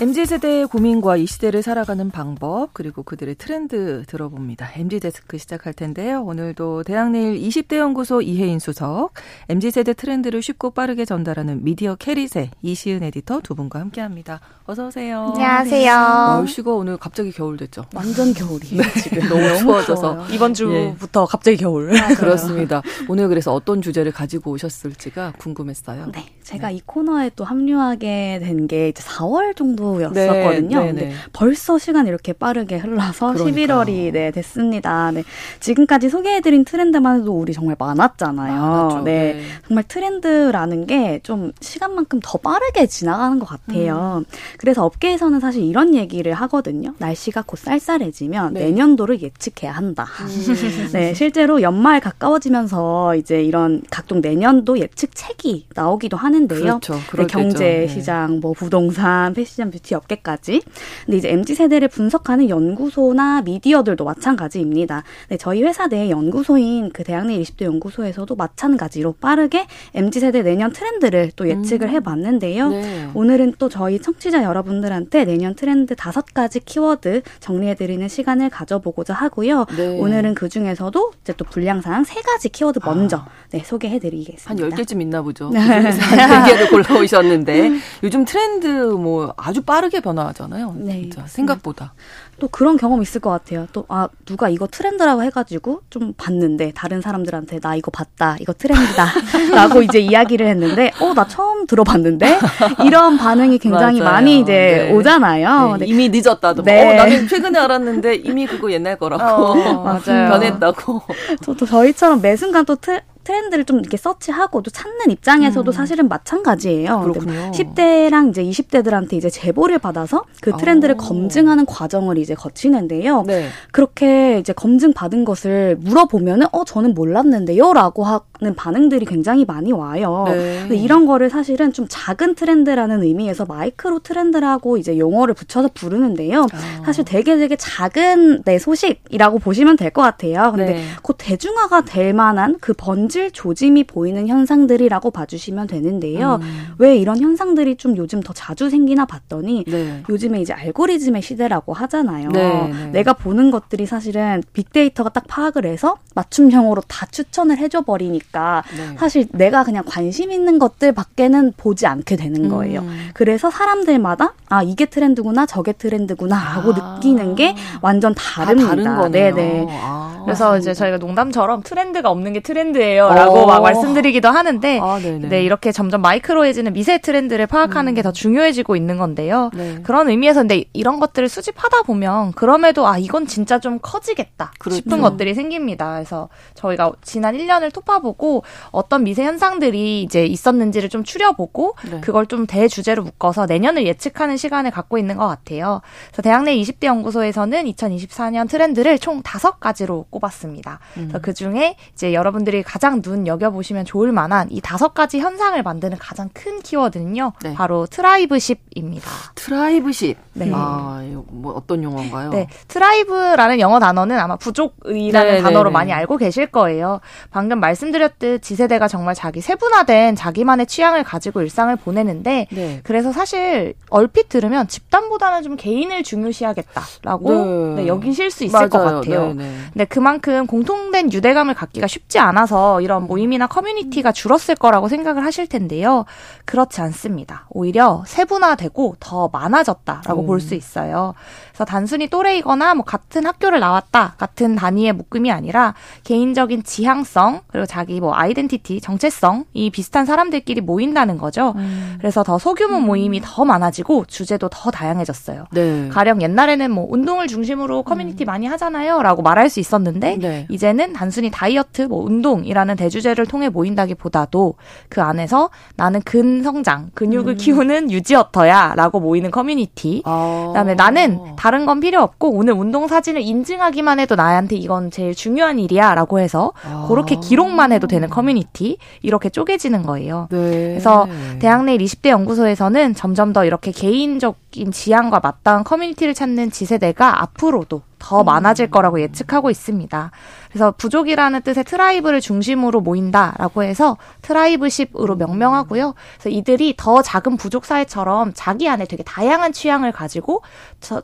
MZ세대의 고민과 이 시대를 살아가는 방법, 그리고 그들의 트렌드 들어봅니다. MZ데스크 시작할 텐데요. 오늘도 대학내일 20대 연구소 이혜인 수석, MZ세대 트렌드를 쉽고 빠르게 전달하는 미디어 캐릿의 이시은 에디터 두 분과 함께 합니다. 어서 오세요. 안녕하세요. 날씨가 오늘 갑자기 겨울 됐죠? 완전 겨울이에요. 네, 지금 너무 추워져서. 이번 주부터 예. 갑자기 겨울. 그렇습니다. 오늘 그래서 어떤 주제를 가지고 오셨을지가 궁금했어요. 네. 제가 네. 이 코너에 또 합류하게 된게 이제 4월 정도 정도였었거든요. 네, 네, 근데 벌써 시간이 이렇게 빠르게 흘러서 그러니까요. 11월이 네, 됐습니다. 네. 지금까지 소개해드린 트렌드만 해도 우리 정말 많았잖아요. 아, 네. 네. 정말 트렌드라는 게 좀 시간만큼 더 빠르게 지나가는 것 같아요. 음. 그래서 업계에서는 사실 이런 얘기를 하거든요. 날씨가 곧 쌀쌀해지면 네. 내년도를 예측해야 한다. 음. 네, 실제로 연말 가까워지면서 이제 이런 각종 내년도 예측 책이 나오기도 하는데요. 그렇죠. 네, 경제 네. 시장, 뭐 부동산, 패션, 뷰티 업계까지. 근데 이제 MZ 세대를 분석하는 연구소나 미디어들도 마찬가지입니다. 네, 저희 회사 내 연구소인 그 대학 내 20대 연구소에서도 마찬가지로 빠르게 MZ 세대 내년 트렌드를 또 예측을 음. 해봤는데요. 네. 오늘은 또 저희 청취자 여러분들한테 내년 트렌드 다섯 가지 키워드 정리해드리는 시간을 가져보고자 하고요. 네. 오늘은 그 중에서도 이제 또 분량상 세 가지 키워드 먼저 아. 네, 소개해드리겠습니다. 한 10개쯤 있나 보죠. 네. 한 4개를 골라오셨는데 요즘 트렌드 뭐 아주 빠르게 변화하잖아요. 네. 진짜 생각보다. 또 그런 경험 있을 것 같아요. 또, 아, 누가 이거 트렌드라고 해가지고 좀 봤는데, 다른 사람들한테 나 이거 봤다, 이거 트렌드다, 라고 이제 이야기를 했는데, 어, 나 처음 들어봤는데? 이런 반응이 굉장히. 많이 이제 네. 오잖아요. 네. 이미 늦었다도. 네. 어, 나는 최근에 알았는데, 이미 그거 옛날 거라고. 어, 맞아요. 변했다고. 저도 저희처럼 매 순간 또 트, 트렌드를 좀 이렇게 서치하고 또 찾는 입장에서도 음. 사실은 마찬가지예요. 그렇군요. 10대랑 이제 20대들한테 이제 제보를 받아서 그 트렌드를 오. 검증하는 과정을 이제 거치는데요. 네. 그렇게 이제 검증 받은 것을 물어보면은 어 저는 몰랐는데요라고 하는 반응들이 굉장히 많이 와요. 네. 이런 거를 사실은 좀 작은 트렌드라는 의미에서 마이크로 트렌드라고 이제 용어를 붙여서 부르는데요. 아. 사실 되게 되게 작은 내 소식이라고 보시면 될 것 같아요. 근데 네. 곧 대중화가 될 만한 그 번질 조짐이 보이는 현상들이라고 봐주시면 되는데요. 음. 왜 이런 현상들이 좀 요즘 더 자주 생기나 봤더니 네. 요즘에 이제 알고리즘의 시대라고 하잖아요. 네, 네. 내가 보는 것들이 사실은 빅데이터가 딱 파악을 해서 맞춤형으로 다 추천을 해줘 버리니까 네. 사실 내가 그냥 관심 있는 것들밖에는 보지 않게 되는 거예요. 음. 그래서 사람들마다 아 이게 트렌드구나 저게 트렌드구나라고 아. 느끼는 게 완전 다릅니다. 다른 거네요. 네네. 아. 그래서 이제 저희가 농담처럼 트렌드가 없는 게 트렌드예요 라고 어. 막 말씀드리기도 하는데 아, 네 이렇게 점점 마이크로해지는 미세 트렌드를 파악하는 음. 게더 중요해지고 있는 건데요. 네. 그런 의미에서 근데 이런 것들을 수집하다 보면 그럼에도 아 이건 진짜 좀 커지겠다 그렇죠. 싶은 것들이 생깁니다. 그래서 저희가 지난 1년을 토파보고 어떤 미세 현상들이 이제 있었는지를 좀 추려보고 네. 그걸 좀 대주제로 묶어서 내년을 예측하는 시간을 갖고 있는 것 같아요. 그래서 대학내일 20대 연구소에서는 2024년 트렌드를 총 다섯 가지로 꼽았습니다. 음. 그래서 그 중에 이제 여러분들이 가장 눈 여겨 보시면 좋을 만한 이 다섯 가지 현상을 만드는 가장 큰 키워드는요. 네. 바로 tribeship입니다. tribeship. 네. 아, 뭐 어떤 용어인가요? 네. tribe라는 영어 단어는 아마 부족이라는 네, 네 단어로 네. 많이 알고 계실 거예요. 방금 말씀드렸듯 Z세대가 정말 자기 세분화된 자기만의 취향을 가지고 일상을 보내는데 네. 그래서 사실 얼핏 들으면 집단보다는 좀 개인을 중요시하겠다라고 네. 여기실 수 있을 맞아요. 것 같아요. 근데 그만큼 공통된 유대감을 갖기가 쉽지 않아서 이런 모임이나 커뮤니티가 줄었을 거라고 생각을 하실 텐데요. 그렇지 않습니다. 오히려 세분화되고 더 많아졌다라고 볼수 있어요. 그래서 단순히 또래이거나 뭐 같은 학교를 나왔다 같은 단위의 묶음이 아니라 개인적인 지향성 그리고 자기 뭐 identity 정체성이 비슷한 사람들끼리 모인다는 거죠. 음. 그래서 더 소규모 음. 모임이 더 많아지고 주제도 더 다양해졌어요. 네. 가령 옛날에는 뭐 운동을 중심으로 커뮤니티 음. 많이 하잖아요 라고 말할 수 있었는데 네. 이제는 단순히 다이어트 뭐 운동이라는 대주제를 통해 모인다기보다도 그 안에서 나는 근성장 근육을 음. 키우는 유지어터야 라고 모이는 커뮤니티. 아. 그다음에 나는 다른 건 필요 없고 오늘 운동 사진을 인증하기만 해도 나한테 이건 제일 중요한 일이야라고 해서 아. 그렇게 기록만 해도 되는 커뮤니티 이렇게 쪼개지는 거예요. 네. 그래서 대학내일 20대 연구소에서는 점점 더 이렇게 개인적인 지향과 맞닿은 커뮤니티를 찾는 Z세대가 앞으로도 더 많아질 거라고 예측하고 있습니다. 그래서 부족이라는 뜻의 tribe를 중심으로 모인다라고 해서 tribeship으로 명명하고요. 그래서 이들이 더 작은 부족 사회처럼 자기 안에 되게 다양한 취향을 가지고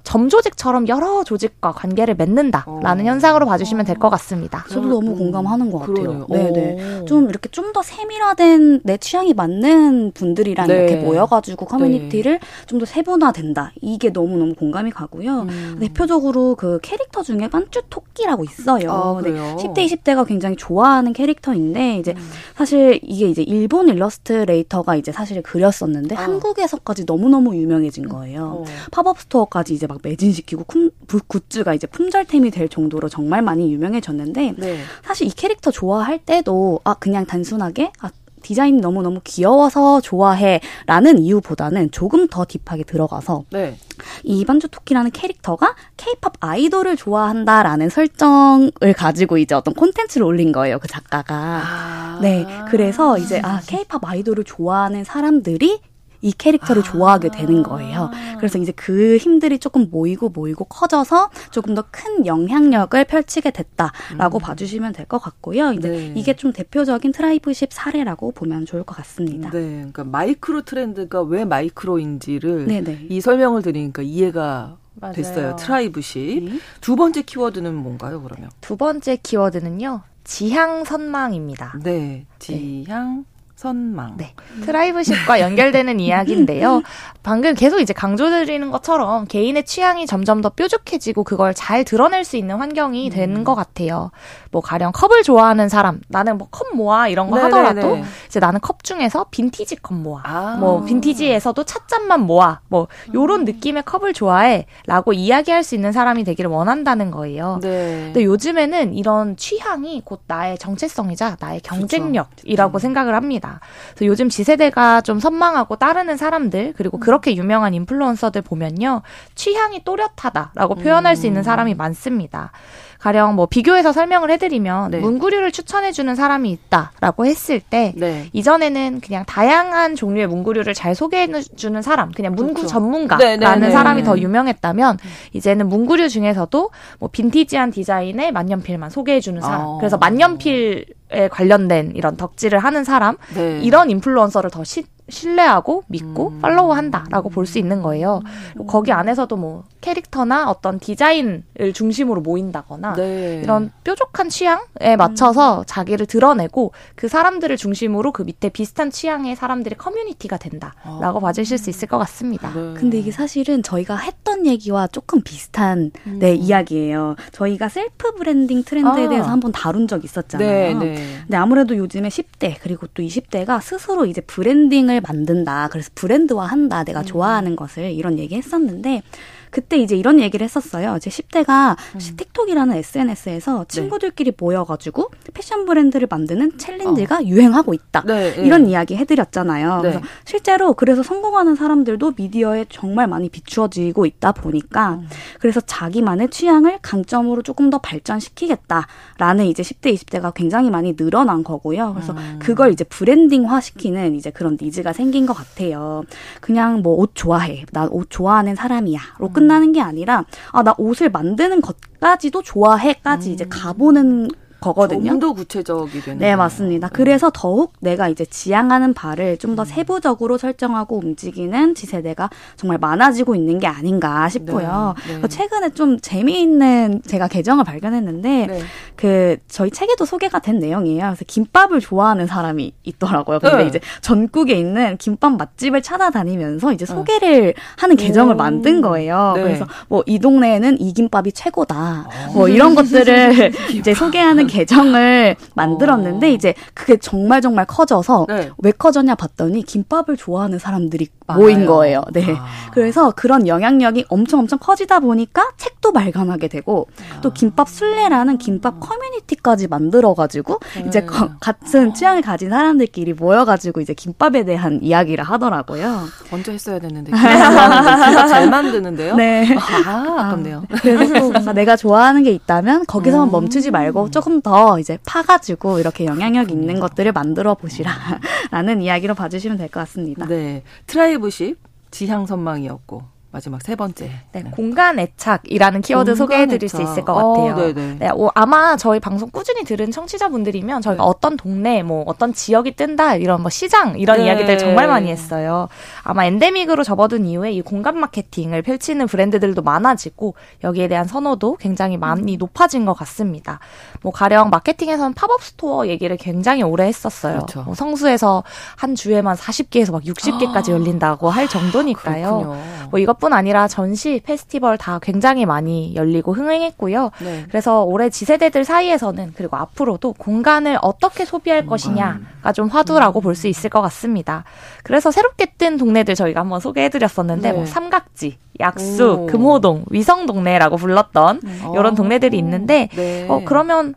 점조직처럼 여러 조직과 관계를 맺는다라는 어. 현상으로 봐주시면 될 것 같습니다. 저도 너무 공감하는 것 같아요. 네네. 좀 이렇게 좀 더 세밀화된 내 취향이 맞는 분들이랑 네. 이렇게 모여가지고 커뮤니티를 네. 좀더 세분화된다. 이게 너무 너무 공감이 가고요. 음. 대표적으로 그 캐릭터 중에 빤쮸 토끼라고 있어요. 아, 네. 그래요. 10대, 20대가 굉장히 좋아하는 캐릭터인데 이제 음. 사실 이게 이제 일본 일러스트레이터가 이제 사실 그렸었는데 아. 한국에서까지 너무너무 유명해진 거예요. 어. 팝업 스토어까지 이제 막 매진시키고 쿰, 굿즈가 이제 품절템이 될 정도로 정말 많이 유명해졌는데 네. 사실 이 캐릭터 좋아할 때도 아 그냥 단순하게 아 디자인이 너무너무 귀여워서 좋아해 라는 이유보다는 조금 더 deep하게 들어가서 네. 이 빤쮸 토끼라는 캐릭터가 케이팝 아이돌을 좋아한다라는 설정을 가지고 이제 어떤 콘텐츠를 올린 거예요, 그 작가가. 아~ 네. 그래서 이제 아, 케이팝 아이돌을 좋아하는 사람들이 이 캐릭터를 아. 좋아하게 되는 거예요. 그래서 이제 그 힘들이 조금 모이고 모이고 커져서 조금 더 큰 영향력을 펼치게 됐다라고 음. 봐주시면 될 것 같고요. 이제 네. 이게 좀 대표적인 tribeship 사례라고 보면 좋을 것 같습니다. 네, 그러니까 마이크로 트렌드가 왜 마이크로인지를 네네. 네. 이 설명을 드리니까 이해가 맞아요. 됐어요. tribeship. 네. 두 번째 키워드는 뭔가요, 그러면? 두 번째 키워드는요. 지향 선망입니다. 네, 지향 선망. 네. tribeship과 연결되는 이야기인데요. 방금 계속 이제 강조드리는 것처럼 개인의 취향이 점점 더 뾰족해지고 그걸 잘 드러낼 수 있는 환경이 음. 되는 것 같아요. 뭐 가령 컵을 좋아하는 사람, 나는 뭐 컵 모아 이런 거 네네네. 하더라도 이제 나는 컵 중에서 빈티지 컵 모아. 아. 뭐 빈티지에서도 찻잔만 모아. 뭐 요런 느낌의 컵을 좋아해라고 이야기할 수 있는 사람이 되기를 원한다는 거예요. 네. 근데 요즘에는 이런 취향이 곧 나의 정체성이자 나의 경쟁력이라고 그렇죠. 생각을 합니다. 그래서 요즘 지세대가 좀 선망하고 따르는 사람들 그리고 음. 그렇게 유명한 인플루언서들 보면요 취향이 또렷하다라고 표현할 음. 수 있는 음. 사람이 많습니다. 가령 뭐 비교해서 설명을 해드리면 네. 문구류를 추천해주는 사람이 있다라고 했을 때 네. 이전에는 그냥 다양한 종류의 문구류를 잘 소개해주는 사람, 그냥 문구 그렇죠. 전문가라는 네, 네, 네. 사람이 더 유명했다면 이제는 문구류 중에서도 뭐 빈티지한 디자인의 만년필만 소개해주는 사람. 어. 그래서 만년필 에 관련된 이런 덕질을 하는 사람 네. 이런 인플루언서를 더 시, 신뢰하고 믿고 음. follow한다라고 볼 수 있는 거예요. 음. 거기 안에서도 뭐 캐릭터나 어떤 디자인을 중심으로 모인다거나 네. 이런 뾰족한 취향에 맞춰서 음. 자기를 드러내고 그 사람들을 중심으로 그 밑에 비슷한 취향의 사람들의 커뮤니티가 된다라고 아. 봐주실 수 있을 것 같습니다. 네. 근데 이게 사실은 저희가 했던 얘기와 조금 비슷한 음. 네, 이야기예요. 저희가 self branding 트렌드에 아. 대해서 한번 다룬 적 있었잖아요. 네, 네. 근데 아무래도 요즘에 10대 그리고 또 20대가 스스로 이제 branding을 만든다. 그래서 브랜드화한다. 내가 음. 좋아하는 것을 이런 얘기 했었는데 그때 이제 이런 얘기를 했었어요. 제 10대가 음. 틱톡이라는 SNS에서 친구들끼리 네. 모여가지고 패션 브랜드를 만드는 챌린지가 어. 유행하고 있다. 네, 네. 이런 이야기 해드렸잖아요. 네. 그래서 실제로 그래서 성공하는 사람들도 미디어에 정말 많이 비추어지고 있다 보니까 음. 그래서 자기만의 취향을 강점으로 조금 더 발전시키겠다라는 이제 10대, 20대가 굉장히 많이 늘어난 거고요. 그래서 음. 그걸 이제 branding화 시키는 이제 그런 needs가 생긴 것 같아요. 그냥 뭐 옷 좋아해. 나옷 좋아하는 사람이야. 로 음. 끝나는 게 아니라 아 나 옷을 만드는 것까지도 좋아해까지 음. 이제 가보는 거거든요. 좀 더 구체적이 되는. 네, 맞습니다. 음. 그래서 더욱 내가 이제 지향하는 바를 좀더 음. 세부적으로 설정하고 움직이는 지세대가 정말 많아지고 있는 게 아닌가 싶고요. 네, 네. 최근에 좀 재미있는 제가 계정을 발견했는데 네. 그 저희 책에도 소개가 된 내용이에요. 그래서 김밥을 좋아하는 사람이 있더라고요. 근데 네. 이제 전국에 있는 김밥 맛집을 찾아다니면서 이제 네. 소개를 하는 계정을 오. 만든 거예요. 그래서 뭐 이 동네에는 이 김밥이 최고다. 뭐 이런 것들을 이제 소개하는 계정을 만들었는데 어. 이제 그게 정말 정말 커져서 네. 왜 커졌냐 봤더니 김밥을 좋아하는 사람들이 많아요. 모인 거예요. 네. 아. 그래서 그런 영향력이 엄청 엄청 커지다 보니까 책도 발간하게 되고 아. 또 김밥 순례라는 김밥 커뮤니티까지 만들어 가지고 네. 이제 거, 같은 취향을 가진 사람들끼리 모여 가지고 이제 김밥에 대한 이야기를 하더라고요. 먼저 했어야 됐는데 김밥 잘 만드는데요. 네. 아, 아깝네요. 아, 그래서 뭔가 내가 좋아하는 게 있다면 거기서만 음. 멈추지 말고 조금 더 이제 파가지고 이렇게 영향력 있는 것들을 만들어 보시라라는 이야기로 봐주시면 될 것 같습니다. 네, tribeship 지향 선망이었고 마지막 세 번째. 네, 네. 공간 애착이라는 키워드 소개해 드릴 수 있을 것 같아요. 어, 네, 어, 아마 저희 방송 꾸준히 들은 청취자분들이면 저희가 네. 어떤 동네, 뭐 어떤 지역이 뜬다 이런 뭐 시장 이런 네. 이야기들 정말 많이 했어요. 아마 엔데믹으로 접어든 이후에 이 공간 마케팅을 펼치는 브랜드들도 많아지고 여기에 대한 선호도 굉장히 많이 높아진 것 같습니다. 뭐 가령 마케팅에서는 팝업 스토어 얘기를 굉장히 오래 했었어요. 그렇죠. 뭐 성수에서 한 주에만 40개에서 막 60개까지 아. 열린다고 할 정도니까요. 그렇군요. 뭐 이것 뿐 아니라 전시, 페스티벌 다 굉장히 많이 열리고 흥행했고요. 네. 그래서 올해 Z세대들 사이에서는 그리고 앞으로도 공간을 어떻게 소비할 공간. 것이냐가 좀 화두라고 음. 볼수 있을 것 같습니다. 그래서 새롭게 뜬 동네들 저희가 한번 소개해드렸었는데 네. 뭐 삼각지, 약수, 오. 금호동, 위성 동네라고 불렀던 음. 이런 동네들이 있는데 네. 어 그러면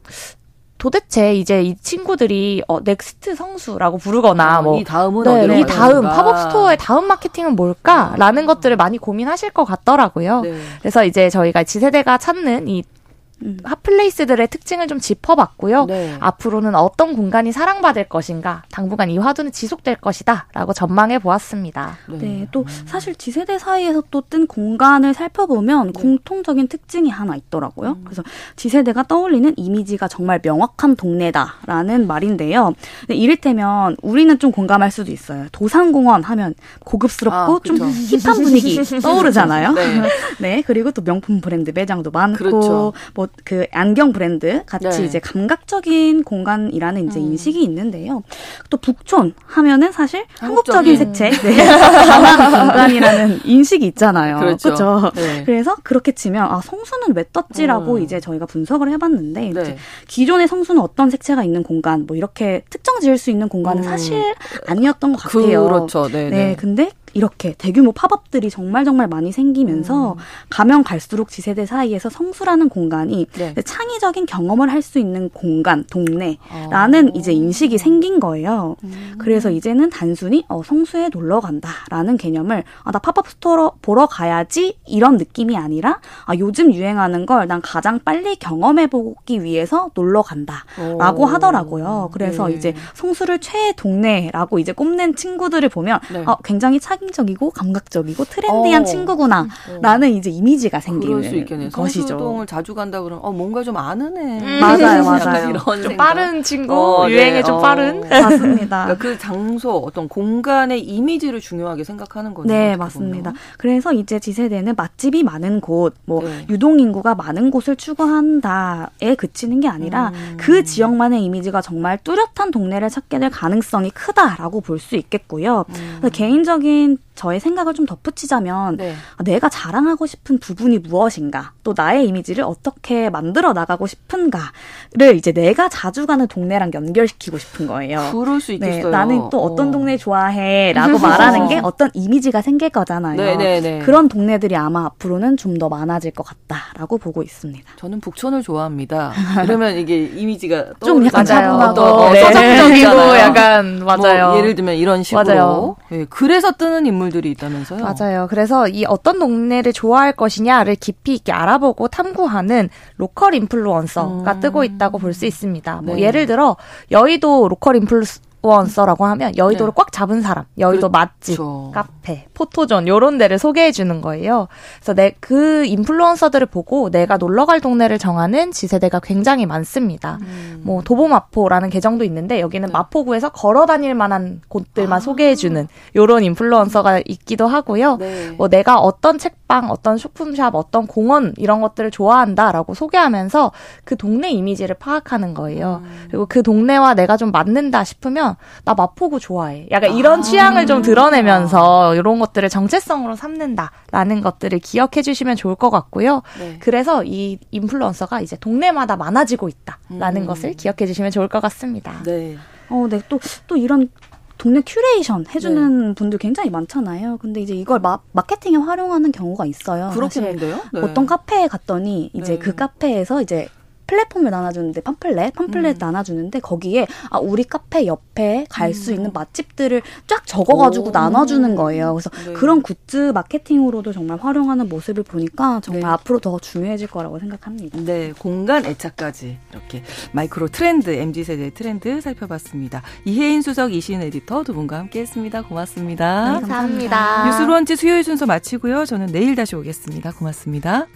도대체 이제 이 친구들이 어 next 성수라고 부르거나 아, 뭐이 다음은 네, 이 다음 팝업 스토어의 다음 마케팅은 뭘까라는 아. 것들을 많이 고민하실 것 같더라고요. 네. 그래서 이제 저희가 Z세대가 찾는 이 음. hot place들의 특징을 좀 짚어봤고요. 네. 앞으로는 어떤 공간이 사랑받을 것인가, 당분간 이 화두는 지속될 것이다라고 전망해 보았습니다. 네. 네, 또 사실 지세대 사이에서 또 뜬 공간을 살펴보면 네. 공통적인 특징이 하나 있더라고요. 음. 그래서 지세대가 떠올리는 이미지가 정말 명확한 동네다라는 말인데요. 이를테면 우리는 좀 공감할 수도 있어요. 도산공원 하면 고급스럽고 아, 좀 힙한 분위기 떠오르잖아요. 네. 네. 그리고 또 명품 브랜드 매장도 많고, 그렇죠. 뭐그 안경 브랜드 같이 네. 이제 감각적인 공간이라는 이제 음. 인식이 있는데요. 또 북촌 하면은 사실 한국적인, 한국적인 색채, 네. 강한 공간이라는 인식이 있잖아요. 그렇죠. 그렇죠? 네. 그래서 그렇게 치면 아 성수는 왜 떴지라고 음. 이제 저희가 분석을 해봤는데 네. 기존의 성수는 어떤 색채가 있는 공간, 뭐 이렇게 특정 지을 수 있는 공간은 음. 사실 아니었던 것 같아요. 그렇죠. 네. 네. 근데 이렇게 대규모 팝업들이 정말 정말 많이 생기면서 음. 가면 갈수록 Z세대 사이에서 성수라는 공간이 네. 창의적인 경험을 할 수 있는 공간, 동네라는 어. 이제 인식이 생긴 거예요. 음. 그래서 이제는 단순히 어, 성수에 놀러 간다라는 개념을 아, 나 팝업 스토어 보러 가야지 이런 느낌이 아니라 아, 요즘 유행하는 걸 난 가장 빨리 경험해 보기 위해서 놀러 간다라고 오. 하더라고요. 그래서 네. 이제 성수를 최애 동네라고 이제 꼽는 친구들을 보면 네. 어, 굉장히 차 창의적이고 감각적이고 트렌디한 어. 친구구나라는 이제 이미지가 생기는 것이죠. 성수동을 자주 간다 그러면 어 뭔가 좀 아는 애. 음. 맞아요, 맞아요. 이런 좀 생각. 빠른 친구, 어, 네. 유행에 네. 좀 빠른. 맞습니다. 그러니까 그 장소 어떤 공간의 이미지를 중요하게 생각하는 거죠. 네, 맞습니다. 보면. 그래서 이제 지세대는 맛집이 많은 곳, 뭐 네. 유동 인구가 많은 곳을 추구한다에 그치는 게 아니라 음. 그 지역만의 이미지가 정말 뚜렷한 동네를 찾게 될 가능성이 크다라고 볼 수 있겠고요. 음. 개인적인 저의 생각을 좀 덧붙이자면 네. 아, 내가 자랑하고 싶은 부분이 무엇인가 또 나의 이미지를 어떻게 만들어 나가고 싶은가를 이제 내가 자주 가는 동네랑 연결시키고 싶은 거예요. 그럴 수 네, 있겠어요. 네, 나는 또 어떤 어. 동네 좋아해라고 말하는 게 어떤 이미지가 생길 거잖아요. 네네네. 네, 네. 그런 동네들이 아마 앞으로는 좀 더 많아질 것 같다라고 보고 있습니다. 저는 북촌을 좋아합니다. 그러면 이게 이미지가 좀 약간 차분하고 어, 네. 서정적이고 약간 맞아요. 뭐 예를 들면 이런 식으로 맞아요. 네, 그래서 뜨는 인물 인물들이 있다면서요? 맞아요. 그래서 이 어떤 동네를 좋아할 것이냐를 깊이 있게 알아보고 탐구하는 local influencer가 음. 뜨고 있다고 볼 수 있습니다. 뭐 네. 뭐 예를 들어 여의도 로컬 influ influencer라고 하면 여의도를 네. 꽉 잡은 사람, 여의도 그렇죠. 맛집, 카페, photo zone 요런 데를 소개해 주는 거예요. 그래서 내 그 influencer들을 보고 내가 놀러 갈 동네를 정하는 Z세대가 굉장히 많습니다. 음. 뭐 도보마포라는 계정도 있는데 여기는 네. 마포구에서 걸어 다닐 만한 곳들만 아. 소개해 주는 요런 인플루언서가 있기도 하고요. 네. 뭐 내가 어떤 책방, 어떤 쇼품샵, 어떤 공원 이런 것들을 좋아한다라고 소개하면서 그 동네 이미지를 파악하는 거예요. 음. 그리고 그 동네와 내가 좀 맞는다 싶으면 나 마포구 좋아해. 약간 이런 아. 취향을 좀 드러내면서 이런 것들을 정체성으로 삼는다라는 것들을 기억해 주시면 좋을 것 같고요. 네. 그래서 이 인플루언서가 이제 동네마다 많아지고 있다라는 음. 것을 기억해 주시면 좋을 것 같습니다. 네. 어, 네. 또, 또 이런 동네 큐레이션 해주는 네. 분들 굉장히 많잖아요. 근데 이제 이걸 마, 마케팅에 활용하는 경우가 있어요. 그렇겠는데요? 네. 어떤 카페에 갔더니 이제 네. 그 카페에서 이제 플랫폼을 나눠주는데 팜플렛 팜플렛 음. 나눠주는데 거기에 아 우리 카페 옆에 갈수 음. 있는 맛집들을 쫙 적어가지고 오. 나눠주는 거예요. 그래서 네. 그런 굿즈 마케팅으로도 정말 활용하는 모습을 보니까 정말 네. 앞으로 더 중요해질 거라고 생각합니다. 네, 공간 애착까지 이렇게 마이크로 트렌드 mz 세대 트렌드 살펴봤습니다. 이혜인 수석 이신 에디터 두 분과 함께했습니다. 고맙습니다. 네, 감사합니다. 뉴스런치 수요일 순서 마치고요. 저는 내일 다시 오겠습니다. 고맙습니다.